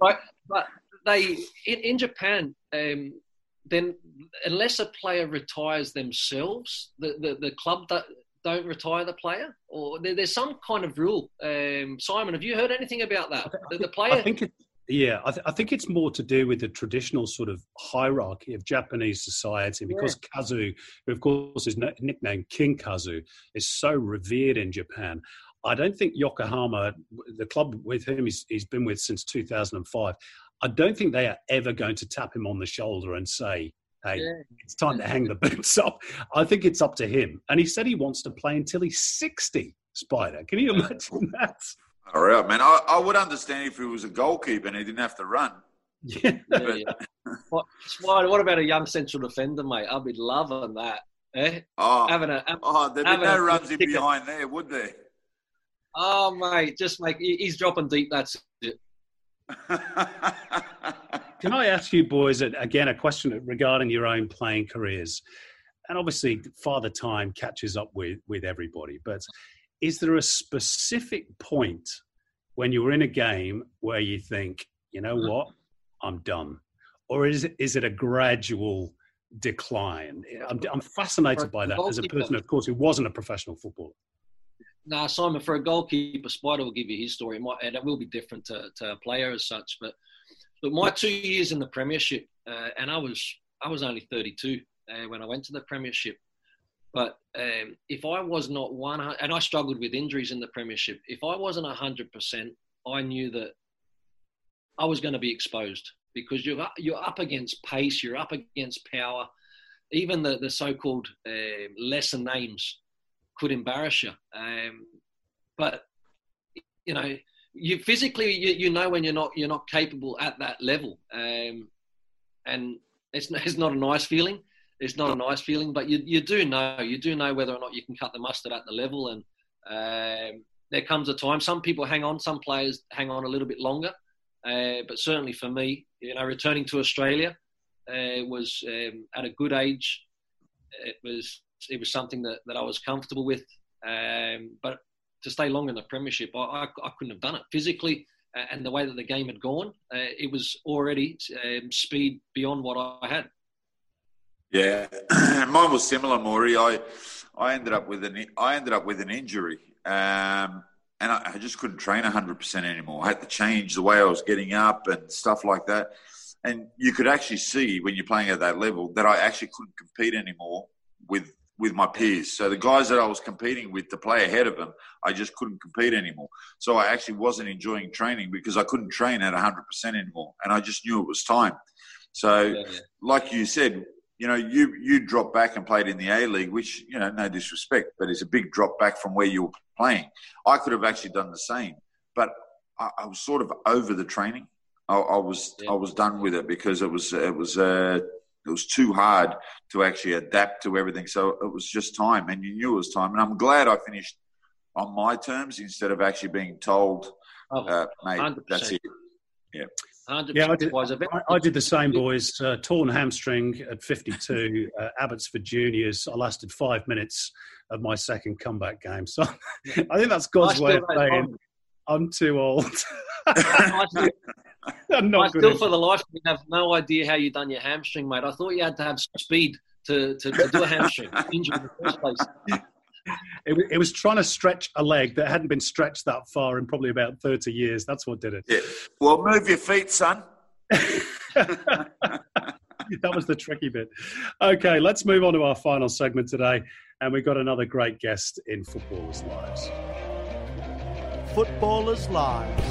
But, but they in, in Japan, um, then unless a player retires themselves, the, the, the club that don't retire the player, or there, there's some kind of rule. Um, Simon, have you heard anything about that? The, the player. I think it, yeah, I, th- I, think it's more to do with the traditional sort of hierarchy of Japanese society because yeah. Kazu, who of course is nicknamed King Kazu, is so revered in Japan. I don't think Yokohama, the club with whom he's, he's been with since 2005, I don't think they are ever going to tap him on the shoulder and say, hey, yeah. it's time to hang the boots up. I think it's up to him. And he said he wants to play until he's 60, Spider. Can you imagine that? All right, man. I, I would understand if he was a goalkeeper and he didn't have to run. Yeah. Yeah, yeah. what, Spider, what about a young central defender, mate? I'd be loving that. Eh? Oh, Having a, oh there'd be no a runs in behind there, would there? Oh, mate, just make he- he's dropping deep. That's it. Can I ask you, boys, again, a question regarding your own playing careers? And obviously, Father Time catches up with, with everybody, but is there a specific point when you're in a game where you think, you know what, I'm done? Or is it, is it a gradual decline? I'm, I'm fascinated by that as a person, of course, who wasn't a professional footballer. Nah, Simon, for a goalkeeper, Spider will give you his story, might- and it will be different to, to a player as such. But look, my two years in the Premiership, uh, and I was I was only 32 uh, when I went to the Premiership. But um, if I was not one, and I struggled with injuries in the Premiership, if I wasn't 100%, I knew that I was going to be exposed because you're up, you're up against pace, you're up against power. Even the, the so-called um lesser names could embarrass you. Um, but you know, you physically you, you know when you're not you're not capable at that level, um, and it's it's not a nice feeling. It's not a nice feeling, but you you do know you do know whether or not you can cut the mustard at the level, and um, there comes a time. Some people hang on, some players hang on a little bit longer, uh, but certainly for me, you know, returning to Australia uh, was um, at a good age. It was it was something that, that I was comfortable with. Um, but to stay long in the Premiership, I, I, I couldn't have done it physically. Uh, and the way that the game had gone, uh, it was already um, speed beyond what I had. Yeah, mine was similar, Maury. I I ended up with an I ended up with an injury, um, and I, I just couldn't train hundred percent anymore. I had to change the way I was getting up and stuff like that. And you could actually see when you're playing at that level that I actually couldn't compete anymore with with my peers. So the guys that I was competing with to play ahead of them, I just couldn't compete anymore. So I actually wasn't enjoying training because I couldn't train at 100% anymore, and I just knew it was time. So, Yeah, yeah. like you said, you know, you you dropped back and played in the A League, which you know, no disrespect, but it's a big drop back from where you were playing. I could have actually done the same, but I, I was sort of over the training. I, I was Yeah. I was done with it because it was it was uh, it was too hard to actually adapt to everything. So it was just time, and you knew it was time. And I'm glad I finished on my terms instead of actually being told, Oh, uh, "Mate, 100%. that's it." 100% Yeah, I did, was a I, I did the same, boys. Uh, torn hamstring at 52, uh, Abbotsford Juniors. I lasted five minutes of my second comeback game. So I think that's God's way of don't saying know. I'm too old. I still, I'm not good. still for the life of me, have no idea how you done your hamstring, mate. I thought you had to have speed to, to, to do a hamstring injury in the first place. It, it was trying to stretch a leg that hadn't been stretched that far in probably about 30 years. That's what did it. Yeah. Well, move your feet, son. that was the tricky bit. Okay, let's move on to our final segment today. And we've got another great guest in Footballers' Lives. Footballers Lives.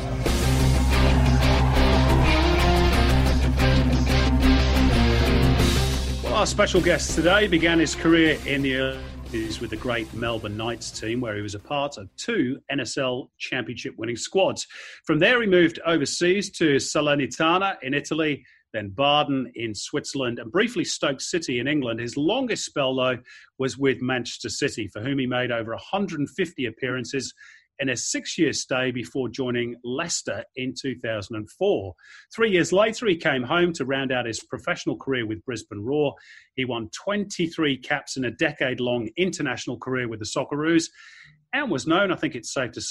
Well, our special guest today began his career in the early 80s with the great Melbourne Knights team, where he was a part of two NSL championship winning squads. From there, he moved overseas to Salernitana in Italy, then Baden in Switzerland, and briefly Stoke City in England. His longest spell, though, was with Manchester City, for whom he made over 150 appearances in a six year stay before joining Leicester in 2004. Three years later, he came home to round out his professional career with Brisbane Roar. He won 23 caps in a decade long international career with the Socceroos and was known, I think it's safe to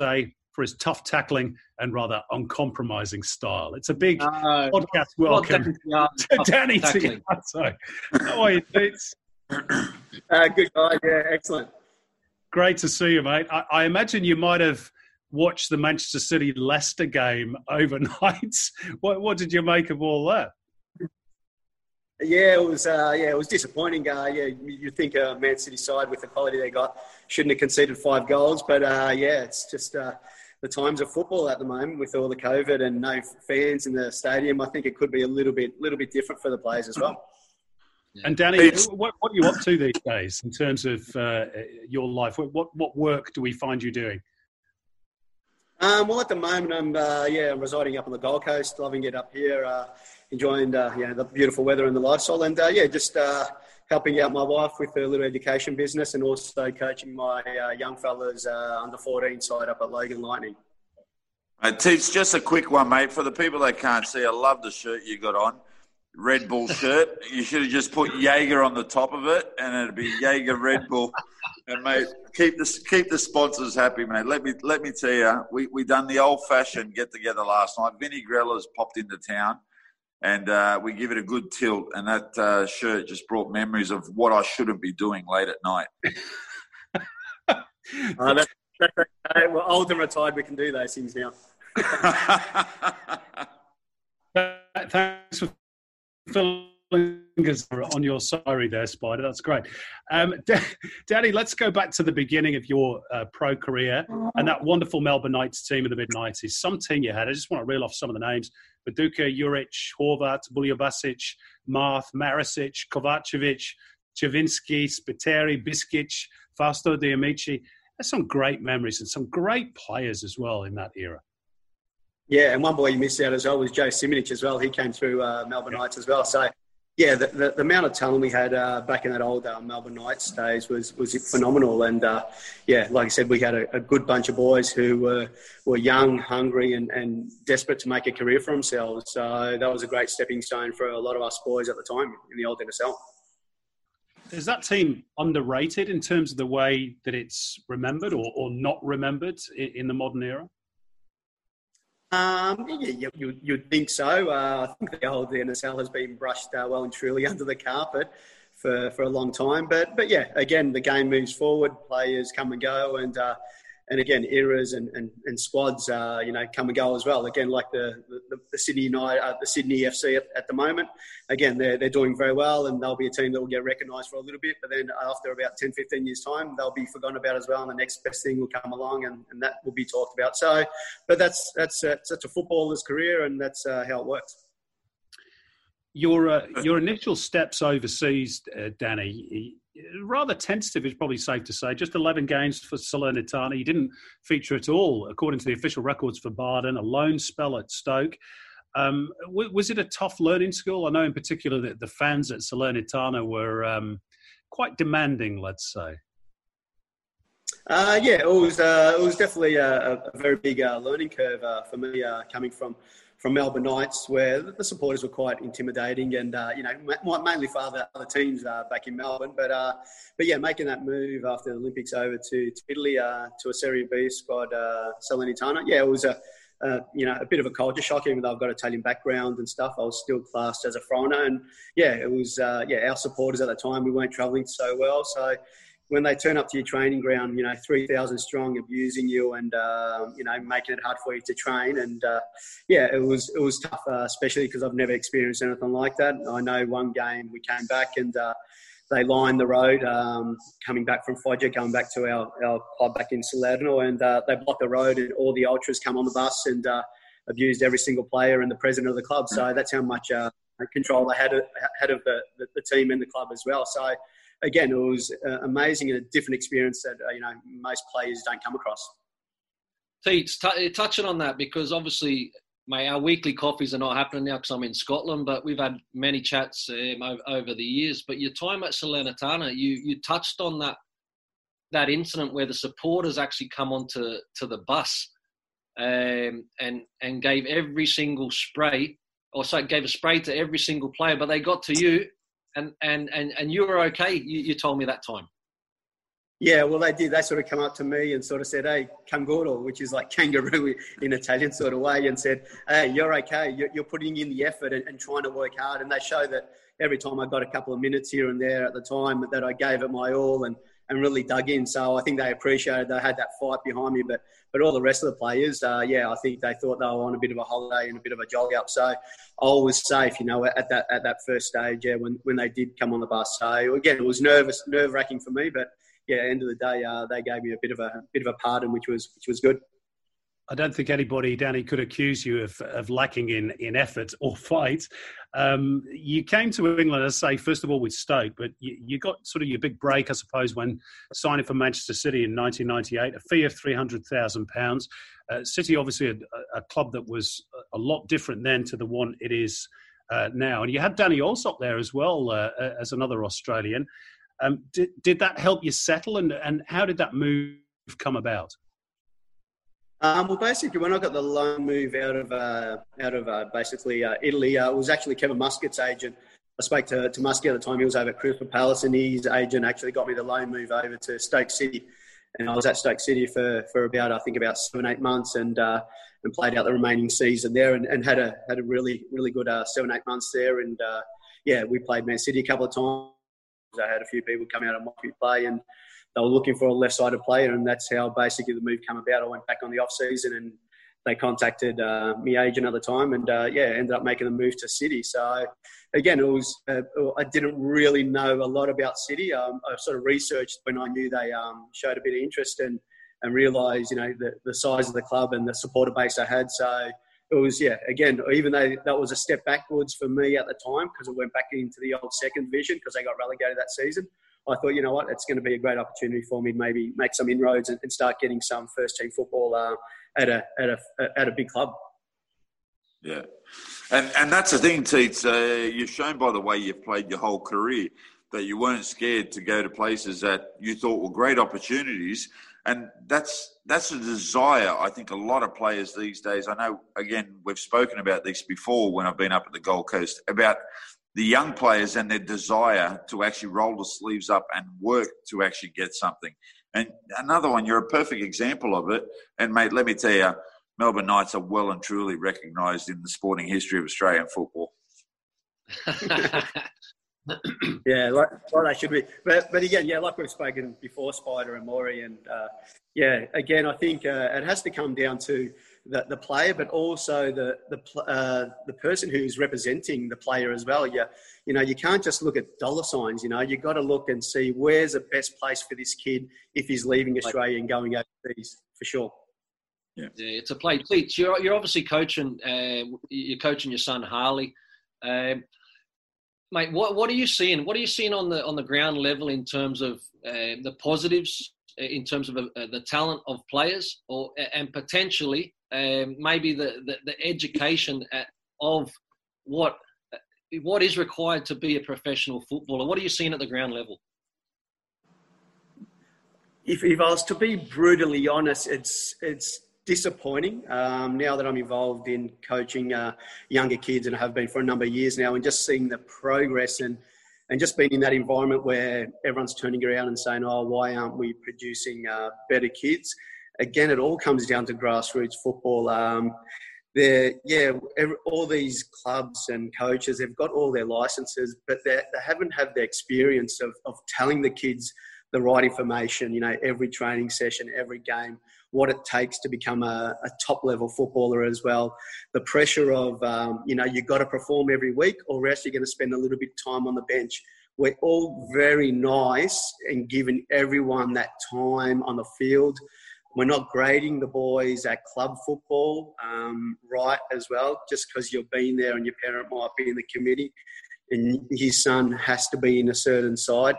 say, for his tough tackling and rather uncompromising style. It's a big Uh, podcast welcome yeah, to Danny tackling. Tiatto. How are you, Pete? Uh, good guy, yeah, excellent. Great to see you, mate. I, I imagine you might have watched the Manchester City Leicester game overnight. what, what did you make of all that? Yeah, it was. Uh, yeah, it was disappointing. Uh, yeah, you think a Man City side with the quality they got shouldn't have conceded five goals, but uh, yeah, it's just uh, the times of football at the moment with all the COVID and no fans in the stadium. I think it could be a little bit, little bit different for the players as well. And Danny, what, what are you up to these days in terms of uh, your life? What, what what work do we find you doing? Um, well, at the moment, I'm uh, yeah, I'm residing up on the Gold Coast, loving it up here, uh, enjoying uh, yeah, the beautiful weather and the lifestyle, and uh, yeah, just uh, helping out my wife with her little education business, and also coaching my uh, young fellas under 14 side up at Logan Lightning. Uh, Teach, just a quick one, mate. For the people that can't see, I love the shirt you got on. Red Bull shirt. You should have just put Jaeger on the top of it, and it'd be Jaeger Red Bull. And mate, keep the keep the sponsors happy, mate. Let me let me tell you, we we done the old fashioned get together last night. Vinny Grella's popped into town, and uh, we give it a good tilt. And that uh, shirt just brought memories of what I shouldn't be doing late at night. uh, that's, that's okay. We're old and retired. We can do those things now. Thanks for us on your sorry there, Spider. That's great. Um, Danny, let's go back to the beginning of your uh, pro career and that wonderful Melbourne Knights team in the mid 90s. Some team you had. I just want to reel off some of the names. Viduka, Juric, Horvat, Buljobasic, Marth, Maricic, Kovacevic, Chavinsky, Spiteri, Biskic, Fausto De Amicis. There's some great memories and some great players as well in that era. Yeah, and one boy you missed out as well was Joe Simunic as well. He came through uh, Melbourne Knights as well. So, yeah, the, the, the amount of talent we had uh, back in that old uh, Melbourne Knights days was was phenomenal. And uh, yeah, like I said, we had a, a, good bunch of boys who were were young, hungry, and, and desperate to make a career for themselves. So that was a great stepping stone for a lot of us boys at the time in the old NSL. Is that team underrated in terms of the way that it's remembered or, or not remembered in, in the modern era? Um, yeah, you, you'd think so. Uh, I think the old NSL has been brushed uh, well and truly under the carpet for, for a long time. But but yeah, again, the game moves forward. Players come and go, and uh, and again, eras and, and, and squads, uh, you know, come and go as well. Again, like the, the, the Sydney United, uh, the Sydney FC at, at, the moment. Again, they're, they're doing very well and they'll be a team that will get recognised for a little bit. But then after about 10, 15 years' time, they'll be forgotten about as well. And the next best thing will come along and, and that will be talked about. So, but that's, that's, uh, a footballer's career and that's uh, how it works. Your, uh, your initial steps overseas, uh, Danny, rather tentative, is probably safe to say. Just 11 games for Salernitana. He didn't feature at all, according to the official records for Baden. A lone spell at Stoke. Um, was it a tough learning school? I know in particular that the fans at Salernitana were um, quite demanding, let's say. Uh, yeah, it was. Uh, it was definitely a, a very big uh, learning curve uh, for me uh, coming from from Melbourne Knights, where the supporters were quite intimidating, and uh, you know mainly for other, other teams uh, back in Melbourne. But uh, but yeah, making that move after the Olympics over to, to Italy uh, to a Serie B squad, uh, Salernitana, yeah, it was a you know a bit of a culture shock. Even though I've got Italian background and stuff, I was still classed as a foreigner, and yeah, it was yeah our supporters at the time we weren't travelling so well, so when they turn up to your training ground, you know, 3,000 strong abusing you and, uh, you know, making it hard for you to train. And, uh, yeah, it was, it was tough, uh, especially because I've never experienced anything like that. I know one game we came back and, uh, they lined the road um, coming back from Foggia, going back to our, our club back in Salerno, and uh, they blocked the road, and all the ultras come on the bus and uh, abused every single player and the president of the club. So that's how much control they had, had of the, the, the team and the club as well. So again, it was uh, amazing and a different experience that uh, you know most players don't come across. Teats, t- touching on that because obviously, my our weekly coffees are not happening now because I'm in Scotland, but we've had many chats um, over, over, the years. But your time at Salernitana, you you touched on that that incident where the supporters actually come onto to the bus um, and and gave every single spray or so gave a spray to every single player, but they got to you and and and, and you were okay. You, you told me that time. Yeah, well, they did. They sort of come up to me and sort of said, "Hey, canguro," which is like kangaroo in Italian sort of way, and said, "Hey, you're okay. You're, you're putting in the effort and, and, trying to work hard." And they show that every time I got a couple of minutes here and there at the time that I gave it my all and and really dug in. So I think they appreciated they had that fight behind me. But but all the rest of the players, uh, yeah, I think they thought they were on a bit of a holiday and a bit of a jolly up. So I was safe, you know, at that at that first stage, yeah, when when they did come on the bus. So again, it was nervous, nerve wracking for me, but yeah, end of the day, uh, they gave me a bit of a bit of a pardon, which was which was good. I don't think anybody, Danny, could accuse you of, of lacking in, in effort or fight. Um, you came to England, I say, first of all with Stoke, but you, you, got sort of your big break, I suppose, when signing for Manchester City in 1998, a fee of £300,000. Uh, City, obviously, a, a, club that was a lot different then to the one it is uh, now. And you had Danny Allsopp there as well uh, as another Australian. Um, did, did that help you settle, and, and how did that move come about? Um, well, basically, when I got the loan move out of uh, out of uh, basically uh, Italy, uh, it was actually Kevin Muscat's agent. I spoke to, to Muscat at the time. He was over at Crystal Palace, and his agent actually got me the loan move over to Stoke City. And I was at Stoke City for, for about I think about seven eight months, and uh, and played out the remaining season there, and, and had a had a really really good uh, seven eight months there. And yeah, we played Man City a couple of times. I had a few people come out and watch me play, and they were looking for a left-sided player, and that's how basically the move came about. I went back on the off-season, and they contacted uh, me agent at the time, and uh, yeah, ended up making the move to City. So again, it was uh, I didn't really know a lot about City. Um, I sort of researched when I knew they um, showed a bit of interest and and realised you know the, the size of the club and the supporter base I had. So it was yeah again even though that was a step backwards for me at the time because I went back into the old second division because they got relegated that season. I thought, you know what, it's going to be a great opportunity for me maybe make some inroads and, and start getting some first team football uh, at a at a at a big club. Yeah, and and that's the thing, Teets. Uh, you've shown by the way you've played your whole career that you weren't scared to go to places that you thought were great opportunities, and that's that's a desire. I think a lot of players these days. I know. Again, we've spoken about this before when I've been up at the Gold Coast about the young players and their desire to actually roll the sleeves up and work to actually get something. And another one, you're a perfect example of it. And mate, let me tell you, Melbourne Knights are well and truly recognised in the sporting history of Australian football. yeah, like, like they should be. But but again, yeah, like we've spoken before, Spider and Maury, and uh, yeah, again, I think uh, it has to come down to the, the player, but also the the uh, the person who's representing the player as well. You, you know, you can't just look at dollar signs. You know, you got to look and see where's the best place for this kid if he's leaving Australia and going overseas for sure. Yeah, yeah it's a play. Please, you're you're obviously coaching. Uh, you're coaching your son Harley. Um, mate, what what are you seeing? What are you seeing on the on the ground level in terms of uh, the positives, uh, in terms of uh, the talent of players, or and potentially um, maybe the, the, the education at, of what what is required to be a professional footballer? What are you seeing at the ground level? If, if I was to be brutally honest, it's it's disappointing. Um, now that I'm involved in coaching uh, younger kids and have been for a number of years now, and just seeing the progress and and just being in that environment where everyone's turning around and saying, "Oh, why aren't we producing uh, better kids?" Again, it all comes down to grassroots football. Um, yeah, every, all these clubs and coaches, they've got all their licenses, but they haven't had the experience of, of telling the kids the right information, you know, every training session, every game, what it takes to become a, a top level footballer as well. The pressure of, um, you know, you've got to perform every week or else you're going to spend a little bit of time on the bench. We're all very nice and giving everyone that time on the field we're not grading the boys at club football um, right as well, just because you've been there and your parent might be in the committee and his son has to be in a certain side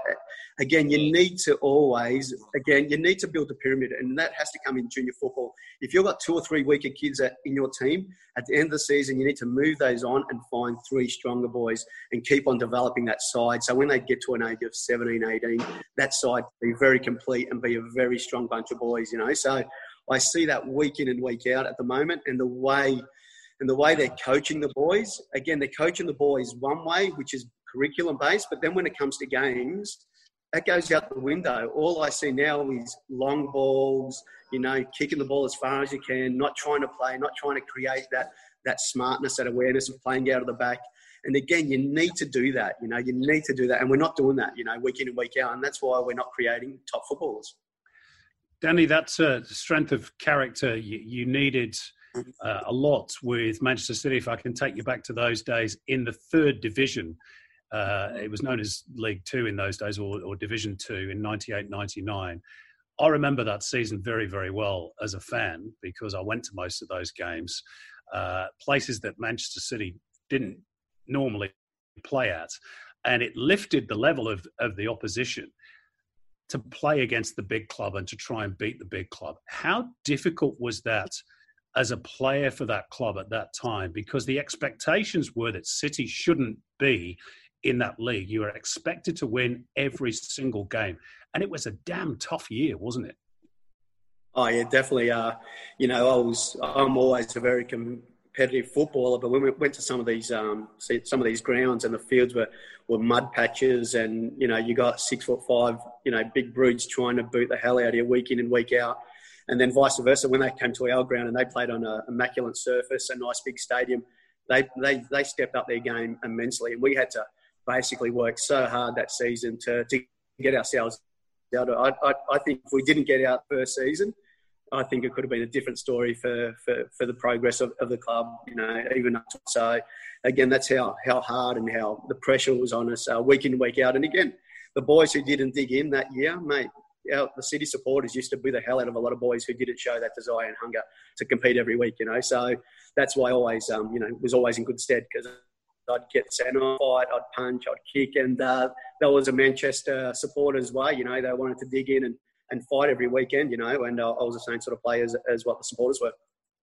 again, you need to always, again, you need to build a pyramid, and that has to come in junior football. If you've got two or three weaker kids in your team, at the end of the season, you need to move those on and find three stronger boys and keep on developing that side. So when they get to an age of 17, 18, that side be very complete and be a very strong bunch of boys, you know. So I see that week in and week out at the moment, and the way and the way they're coaching the boys. Again, they're coaching the boys one way, which is curriculum based, but then when it comes to games, that goes out the window. All I see now is long balls, you know, kicking the ball as far as you can, not trying to play, not trying to create that that smartness, that awareness of playing out of the back. And again, you need to do that. You know, you need to do that, and we're not doing that. You know, week in and week out, and that's why we're not creating top footballers. Danny, that's a strength of character you, you needed uh, a lot with Manchester City. If I can take you back to those days in the third division, uh, it was known as League Two in those days, or, or Division Two in 98 99. I remember that season very, very well as a fan because I went to most of those games, uh, places that Manchester City didn't normally play at. And it lifted the level of, of the opposition to play against the big club and to try and beat the big club. How difficult was that as a player for that club at that time? Because the expectations were that City shouldn't be in that league. You were expected to win every single game. And it was a damn tough year, wasn't it? Oh yeah, definitely. Uh, you know, I was I'm always a very competitive footballer, but when we went to some of these um, some of these grounds and the fields were, were mud patches, and you know, you got six foot five, you know, big brutes trying to boot the hell out of you week in and week out, and then vice versa when they came to our ground and they played on an immaculate surface, a nice big stadium, they they they stepped up their game immensely, and we had to basically work so hard that season to to get ourselves out. I, I, I think if we didn't get out first season I think it could have been a different story for, for, for the progress of, of the club, you know, even up to, so again, that's how, how hard and how the pressure was on us uh, week in, week out. And again, the boys who didn't dig in that year, mate, our, the city supporters used to be the hell out of a lot of boys who didn't show that desire and hunger to compete every week, you know. So that's why I always, um, you know, was always in good stead because I'd get sent off, fight, I'd punch, I'd kick, and uh, that was a Manchester supporters' way. You know, they wanted to dig in and and fight every weekend, you know, and uh, I was the same sort of player as, as what the supporters were.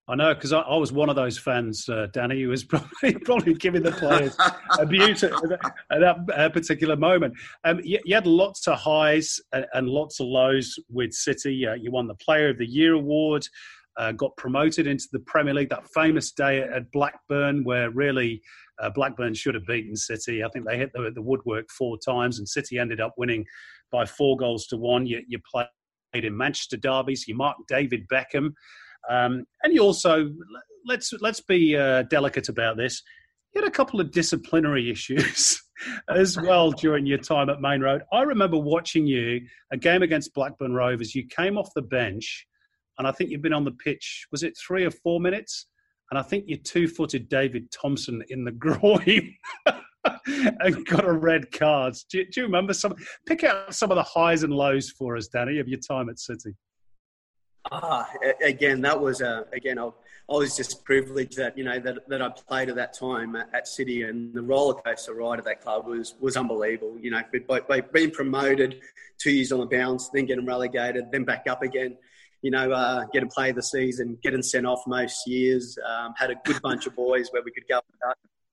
I know because I, I, was one of those fans, uh, Danny, who was probably probably giving the players abuse at, at that uh, particular moment. Um, you, you, had lots of highs and, and lots of lows with City. Uh, you won the Player of the Year award, uh, got promoted into the Premier League. That famous day at Blackburn, where really uh, Blackburn should have beaten City. I think they hit the, the woodwork four times, and City ended up winning by four goals to one. You, you played in Manchester derbies. You marked David Beckham, um, and you also let's let's be uh, delicate about this. You had a couple of disciplinary issues as well during your time at Maine Road. I remember watching you a game against Blackburn Rovers. You came off the bench, and I think you've been on the pitch. Was it three or four minutes? And I think you two-footed David Thompson in the groin. and got a red card. Do you, do you, remember some? Pick out some of the highs and lows for us, Danny, of your time at City. Ah, again, that was uh, again. I, I, was just privileged that you know that, that I played at that time at, City, and the roller coaster ride at that club was was unbelievable. You know, by, by being promoted, two years on the bounce, then getting relegated, then back up again you know, uh, getting play the season, getting sent off most years. Um, had a good bunch of boys where we could go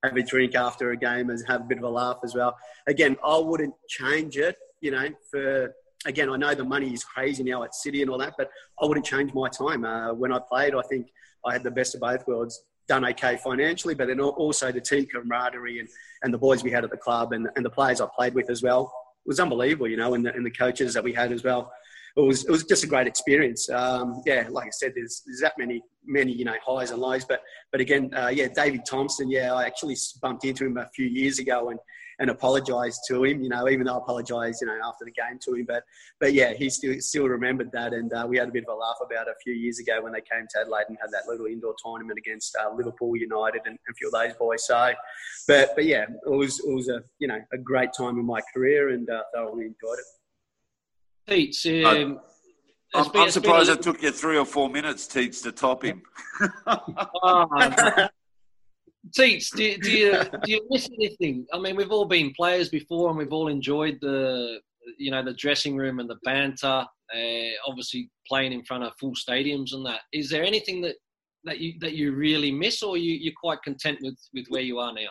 have a drink after a game and have a bit of a laugh as well. Again, I wouldn't change it, you know, for again, I know the money is crazy now at City and all that, but I wouldn't change my time. Uh, when I played, I think I had the best of both worlds. Done okay financially, but then also the team camaraderie and, and the boys we had at the club and, and the players I played with as well it was unbelievable, you know, and the, and the coaches that we had as well it was it was just a great experience. Um, yeah, like I said, there's there's that many many you know highs and lows, but but again, uh, yeah, David Thompson. Yeah, I actually bumped into him a few years ago and and apologised to him. You know, even though I apologised, you know, after the game to him, but but yeah, he still still remembered that, and uh, we had a bit of a laugh about it a few years ago when they came to Adelaide and had that little indoor tournament against uh, Liverpool United and, and, a few of those boys. So, but but yeah, it was it was a you know a great time in my career, and uh, thoroughly enjoyed it. Teats, um, I'm, I'm surprised it took you three or four minutes, Teats, to top him. oh, Teats, do, do, you do you miss anything? I mean, we've all been players before, and we've all enjoyed the you know the dressing room and the banter. Uh, obviously, playing in front of full stadiums and that. Is there anything that that you that you really miss, or you you're quite content with with where you are now?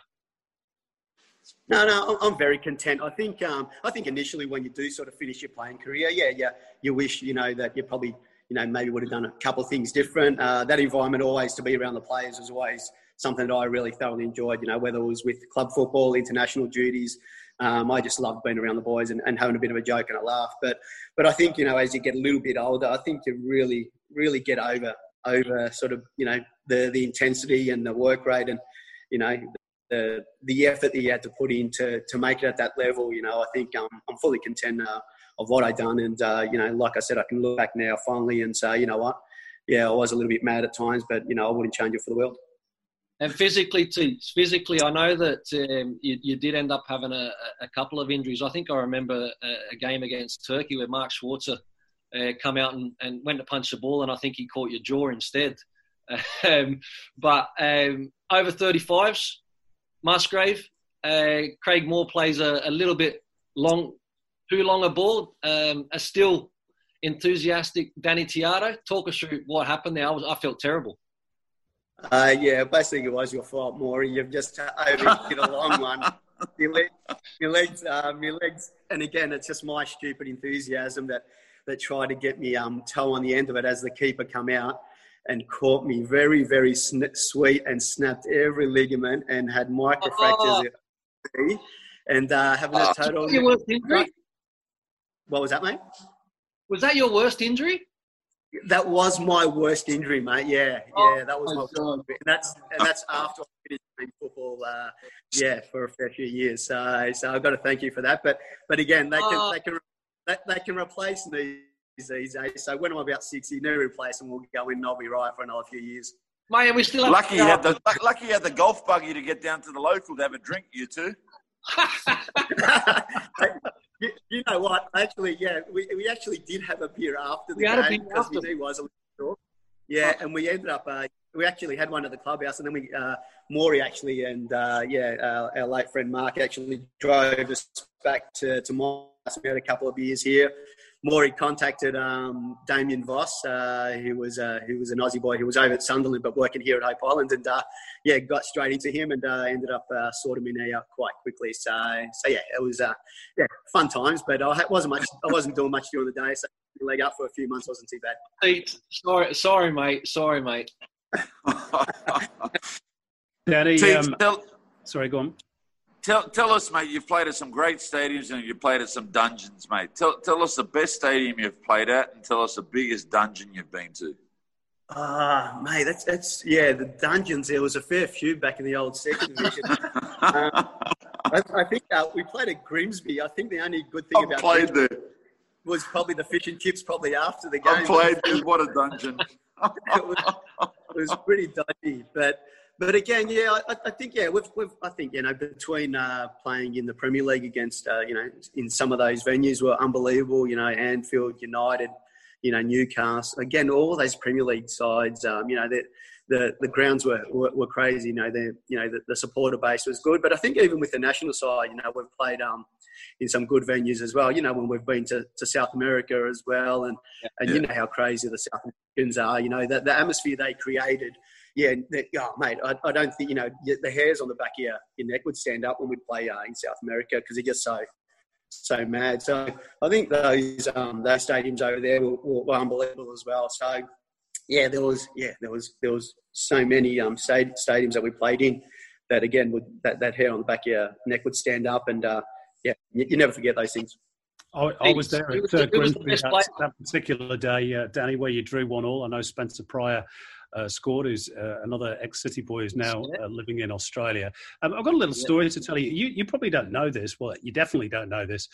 No, no, I'm very content. I think, um, I think initially when you do sort of finish your playing career, yeah, yeah, you wish, you know, that you probably, you know, maybe would have done a couple of things different. Uh, that environment always to be around the players was always something that I really thoroughly enjoyed. You know, whether it was with club football, international duties, um, I just loved being around the boys and, and having a bit of a joke and a laugh. But, but I think you know, as you get a little bit older, I think you really, really get over over sort of you know the the intensity and the work rate and you know the the effort that you had to put in to, to make it at that level, you know, I think um, I'm fully content uh, of what I've done. And, uh, you know, like I said, I can look back now finally and say, you know what, yeah, I was a little bit mad at times, but, you know, I wouldn't change it for the world. And physically, too, physically, I know that um, you, you, did end up having a, a, couple of injuries. I think I remember a, a, game against Turkey where Mark Schwarzer uh, come out and, and went to punch the ball, and I think he caught your jaw instead. Um, but um, over 35s, Musgrave, uh, Craig Moore plays a, a, little bit long, too long a ball. Um, a still enthusiastic Danny Tiatto. Talk us through what happened there. I, was, I felt terrible. Uh, yeah, basically it was your fault, Maury. You've just overhit a long one. Your legs, your legs, um, your legs, and again, it's just my stupid enthusiasm that that tried to get me um, toe on the end of it as the keeper come out and caught me very, very sn- sweet and snapped every ligament and had microfractures. Oh. And uh, having a total. Your worst injury? What was that, mate? Was that your worst injury? That was my worst injury, mate. Yeah, oh, yeah, that was my, my worst. And that's and that's after I finished playing football. Uh, yeah, for a fair few years. So, so I've got to thank you for that. But but again, they can oh. they can they, they can replace me these days. So when I'm about 60, new replacement will go in and I'll be right for another few years. Mate, we still lucky you had the lucky you had the golf buggy to get down to the local to have a drink. You two. you, you, know what? Actually, yeah, we, we actually did have a beer after the we game because we knew was a little short. Yeah, and we ended up. Uh, we actually had one at the clubhouse, and then we uh, Maury actually and uh, yeah, our, our, late friend Mark actually drove us back to to Moss. We had a couple of beers here, Maury contacted um, Damien Voss, uh, who was uh, who was an Aussie boy who was over at Sunderland but working here at Hope Island, and uh, yeah, got straight into him and uh, ended up uh, sorting me out quite quickly. So so yeah, it was uh, yeah fun times, but I wasn't much. I wasn't doing much during the day, so leg up for a few months wasn't too bad. Sorry, sorry, mate. Sorry, mate. Danny, um, sorry, go on. Tell, tell us, mate, you've played at some great stadiums and you've played at some dungeons, mate. Tell, tell us the best stadium you've played at and tell us the biggest dungeon you've been to. Ah, uh, mate, that's, that's, yeah, the dungeons, there was a fair few back in the old second division. um, I, I, think uh, we played at Grimsby. I think the only good thing I about played Grimsby there. was probably the fish and chips probably after the game. I played there. What a dungeon. it, was, it was pretty dodgy, but but again, yeah, I, I, think yeah, we've, we've I think you know between uh, playing in the Premier League against uh, you know in some of those venues were unbelievable. You know, Anfield, United, you know Newcastle. Again, all those Premier League sides. Um, you know that. The, the grounds were, were, were crazy, you know. The you know the, the, supporter base was good, but I think even with the national side, you know, we've played um, in some good venues as well. You know, when we've been to, to South America as well, and yeah. and you know how crazy the South Americans are. You know, the, the atmosphere they created yeah, oh, mate, I, I, don't think, you know, the hairs on the back of your, your neck would stand up when we'd play uh, in South America because they're just so, so mad. So I think those, um, those stadiums over there were, were, were, unbelievable as well. So, yeah, there was, yeah, there was, there was so many um, stadiums that we played in that, again, would that, that hair on the back of your neck would stand up. And, uh, yeah, you, you never forget those things. I, I was there at uh, Grimsby that, that, particular day, uh, Danny, where you drew one all. I know Spencer Prior uh, scored, who's uh, another ex City boy who's now uh, living in Australia. Um, I've got a little story to tell you. you. You probably don't know this. Well, you definitely don't know this,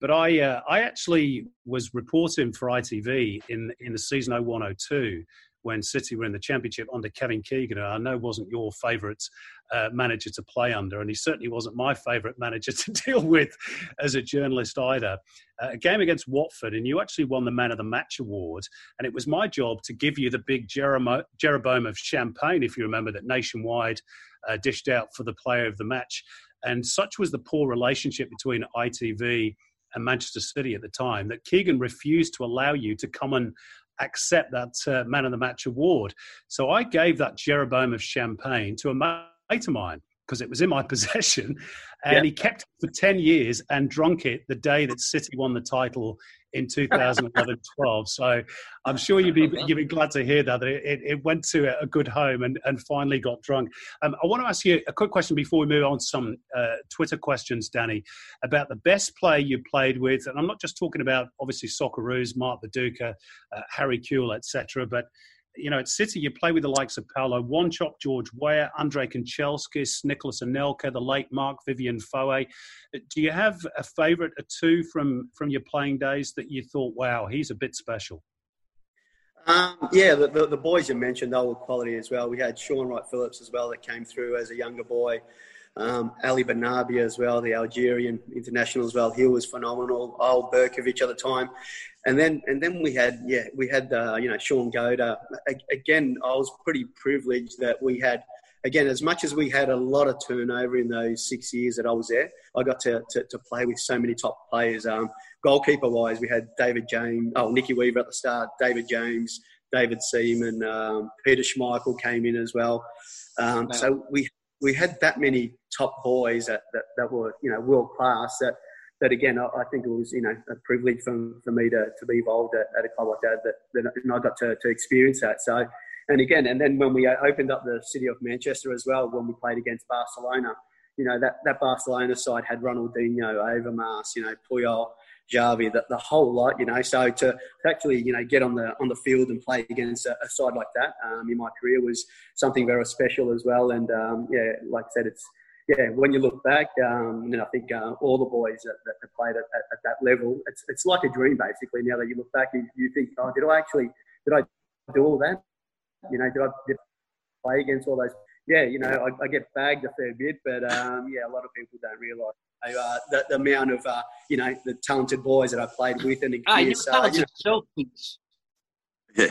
but I uh, I actually was reporting for ITV in in the season 0102 when City were in the Championship under Kevin Keegan. I know wasn't your favourite uh, manager to play under, and he certainly wasn't my favourite manager to deal with as a journalist either. Uh, a game against Watford, and you actually won the Man of the Match award, and it was my job to give you the big Jeroboam of champagne, if you remember that nationwide uh, dished out for the player of the match. And such was the poor relationship between ITV and Manchester City at the time that Keegan refused to allow you to come and accept that uh, man of the match award. So I gave that Jeroboam of champagne to a mate of mine because it was in my possession. And yeah. he kept it for 10 years and drunk it the day that City won the title in 2011 12. So I'm sure you'd be, you'd be glad to hear that, that it, it went to a good home and, and finally got drunk. Um, I want to ask you a quick question before we move on to some uh, Twitter questions, Danny, about the best player you played with. And I'm not just talking about obviously Socceroos, Mark Viduka, uh, Harry Kewell, etc., but you know, at City, you play with the likes of Paulo Wanchope, George Weah, Andre Kanchelskis, Nicolas Anelka, the late Marc-Vivien Foé. Do you have a favourite or two from, from your playing days that you thought, wow, he's a bit special? Um, yeah, the, the, the, boys you mentioned, they were quality as well. We had Shaun Wright-Phillips as well that came through as a younger boy. Um, Ali Benarbia as well, the Algerian international as well. He was phenomenal. Eyal Berkovic at the time, and then and then we had yeah we had uh, you know Shaun Goater. Again, I was pretty privileged that we had again as much as we had a lot of turnover in those six years that I was there. I got to to, to play with so many top players. Um, goalkeeper wise, we had David James, oh Nicky Weaver at the start, David James, David Seaman, um, Peter Schmeichel came in as well. Um, So we we had that many top boys that, that, that were you know world class that that again I, I, think it was you know a privilege for, for me to, to be involved at, at a club like that, that, that and I got to, to experience that. So and again and then when we uh, opened up the city of Manchester as well when we played against Barcelona you know that, that Barcelona side had Ronaldinho Overmars you know Puyol Xavi, the, the whole lot, you know. So to, actually, you know, get on the on the field and play against a, a side like that um, in my career was something very special as well. And um, yeah, like I said, it's yeah. When you look back, um, and I think uh, all the boys that, that played at, at, at, that level, it's it's like a dream basically. Now that you look back, you, you think, oh, did I actually did I do all that? You know, did I, did I play against all those? Yeah, you know, I, I, get bagged a fair bit, but um, yeah, a lot of people don't realise uh, the, the, amount of uh, you know the talented boys that I played with and the you're so, talented you know, yeah,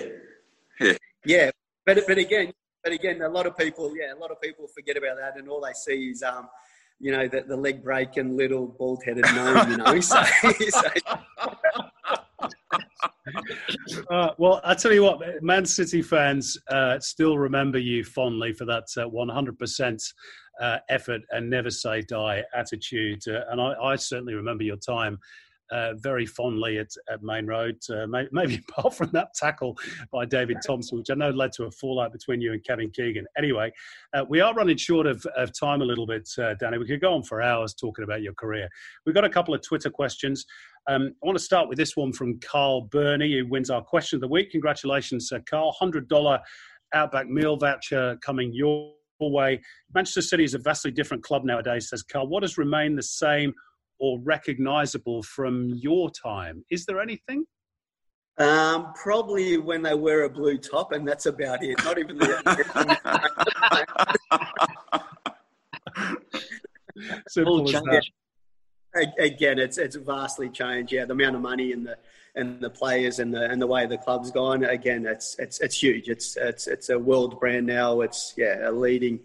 yeah, yeah. But but again, but again, a lot of people, yeah, a lot of people forget about that, and all they see is um, you know, the, the leg breaking little bald headed gnome, you know. so, so uh, well, I tell you what, Man City fans uh, still remember you fondly for that uh, 100% uh, effort and never say die attitude. Uh, and I, I, certainly remember your time uh, very fondly at, at Maine Road, uh, may, maybe apart from that tackle by David Thompson, which I know led to a fallout between you and Kevin Keegan. Anyway, uh, we are running short of, of time a little bit, uh, Danny. We could go on for hours talking about your career. We've got a couple of Twitter questions. Um, I want to start with this one from Carl Burney, who wins our question of the week. Congratulations, Carl. $100 Outback meal voucher coming your way. Manchester City is a vastly different club nowadays, says Carl. What has remained the same or recognizable from your time? Is there anything? Um, probably when they wear a blue top, and that's about it. Not even the. Simple as that. Again, it's it's vastly changed. Yeah, the amount of money and the and the players and the and the way the club's gone. Again, it's it's it's huge. It's it's it's a world brand now. It's yeah, a leading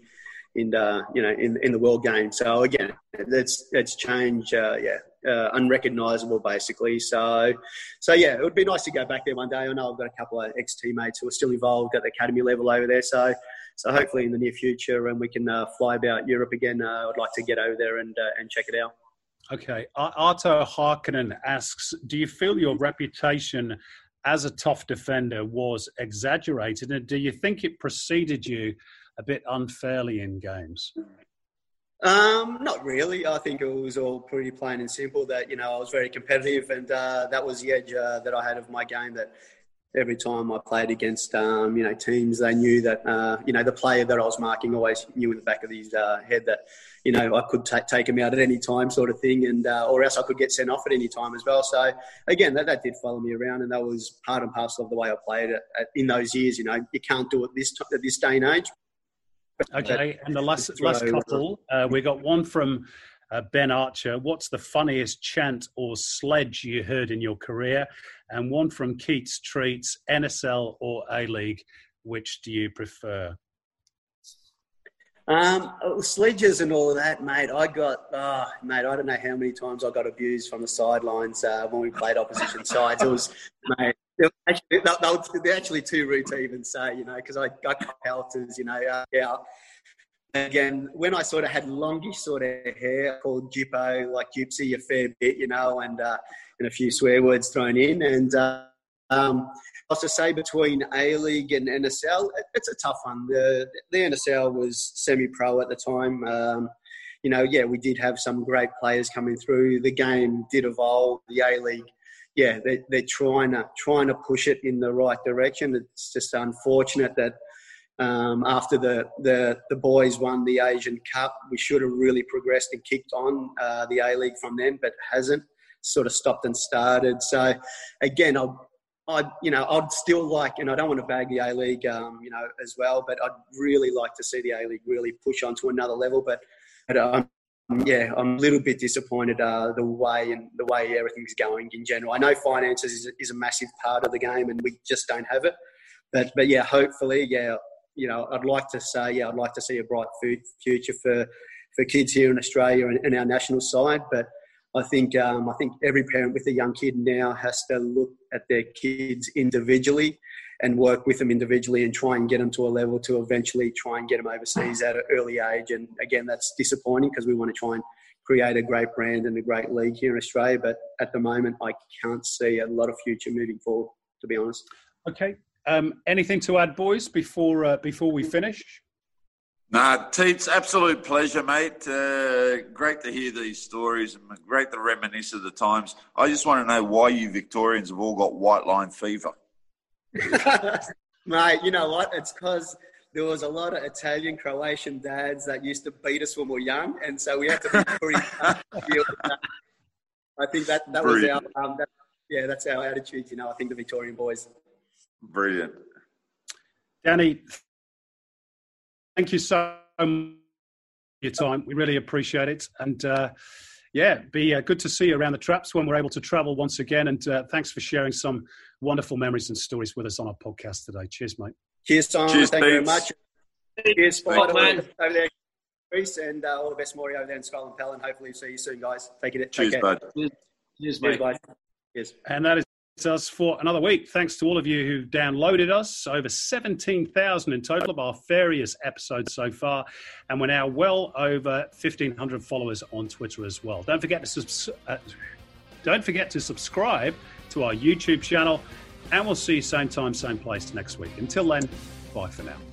in the you know in in the world game. So again, it's it's changed. Uh, yeah, uh, unrecognizable basically. So so yeah, it would be nice to go back there one day. I know I've got a couple of ex teammates who are still involved at the academy level over there. So. So hopefully in the near future, and we can uh, fly about Europe again. Uh, I'd like to get over there and uh, and check it out. Okay, Arto Harkonnen asks, do you feel your reputation as a tough defender was exaggerated, and do you think it preceded you a bit unfairly in games? Um, not really. I think it was all pretty plain and simple. That you know I was very competitive, and uh, that was the edge uh, that I had of my game. That every time I played against um, you know teams, they knew that uh, you know the player that I was marking always knew in the back of his uh, head that you know I could t- take him out at any time, sort of thing, and uh, or else I could get sent off at any time as well. So again, that, that did follow me around, and that was part and parcel of the way I played it in those years. You know, you can't do it this t- at this day and age, Okay, and the last last couple, uh, we got one from uh, Ben Archer. What's the funniest chant or sledge you heard in your career? And one from Keats Treats, NSL or A League. Which do you prefer? Um, oh, sledges and all of that, mate. I got, oh, mate, I don't know how many times I got abused from the sidelines uh, when we played opposition sides. It was, mate, actually, they're actually too rude to even say, you know, because I got pelters, you know. Uh, yeah. Again, when I sort of had longish sort of hair called Jippo, like Gypsy, a fair bit, you know, and uh, and a few swear words thrown in. And uh, um, I was to say between A League and NSL, it's a tough one. The, the NSL was semi pro at the time. Um, you know, yeah, we did have some great players coming through. The game did evolve. The A League yeah, they're, they're trying to trying to push it in the right direction. It's just unfortunate that um, after the, the the boys won the Asian Cup, we should have really progressed and kicked on uh, the A League from then, but hasn't. Sort of stopped and started. So again, I. I, you know, I'd still like, and I don't want to bag the A League, um, you know, as well, but I'd really like to see the A League really push on to another level. But but um, yeah, I'm a little bit disappointed uh, the way and the way everything's going in general. I know finances is, is a massive part of the game, and we just don't have it. But but yeah, hopefully, yeah, you know, I'd like to say, yeah, I'd like to see a bright future for for kids here in Australia and, and our national side. But I think um, I think every parent with a young kid now has to look at their kids individually and work with them individually and try and get them to a level to eventually try and get them overseas at an early age. And again, that's disappointing because we want to try and create a great brand and a great league here in Australia. But at the moment, I can't see a lot of future moving forward, to be honest. Okay. Um, anything to add, boys, before uh, before we finish? Nah, Teats, absolute pleasure, mate. Uh, great to hear these stories and great to reminisce of the times. I just want to know why you Victorians have all got white line fever. Mate, you know what? It's because there was a lot of Italian, Croatian dads that used to beat us when we were young, and so we had to be pretty. I think that that was our um, that, yeah, that's our attitude. You know, I think the Victorian boys. Brilliant, Danny. Thank you so much for your time. We really appreciate it, and. Uh, yeah, be uh, good to see you around the traps when we're able to travel once again. And uh, thanks for sharing some wonderful memories and stories with us on our podcast today. Cheers, mate. Cheers, Tom. Cheers, Thank you very much. Cheers, Spot, man. Over there, Chris, and uh, all the best, Maury, over there in Scotland, Pell, and hopefully see you soon, guys. Take it. Cheers, bud. Cheers, mate. Cheers, bud. Cheers. And that is us for another week. Thanks to all of you who downloaded us. Over 17,000 in total of our various episodes so far. And we're now well over 1,500 followers on Twitter as well. Don't forget to, uh, don't forget to subscribe to our YouTube channel. And we'll see you same time, same place next week. Until then, bye for now.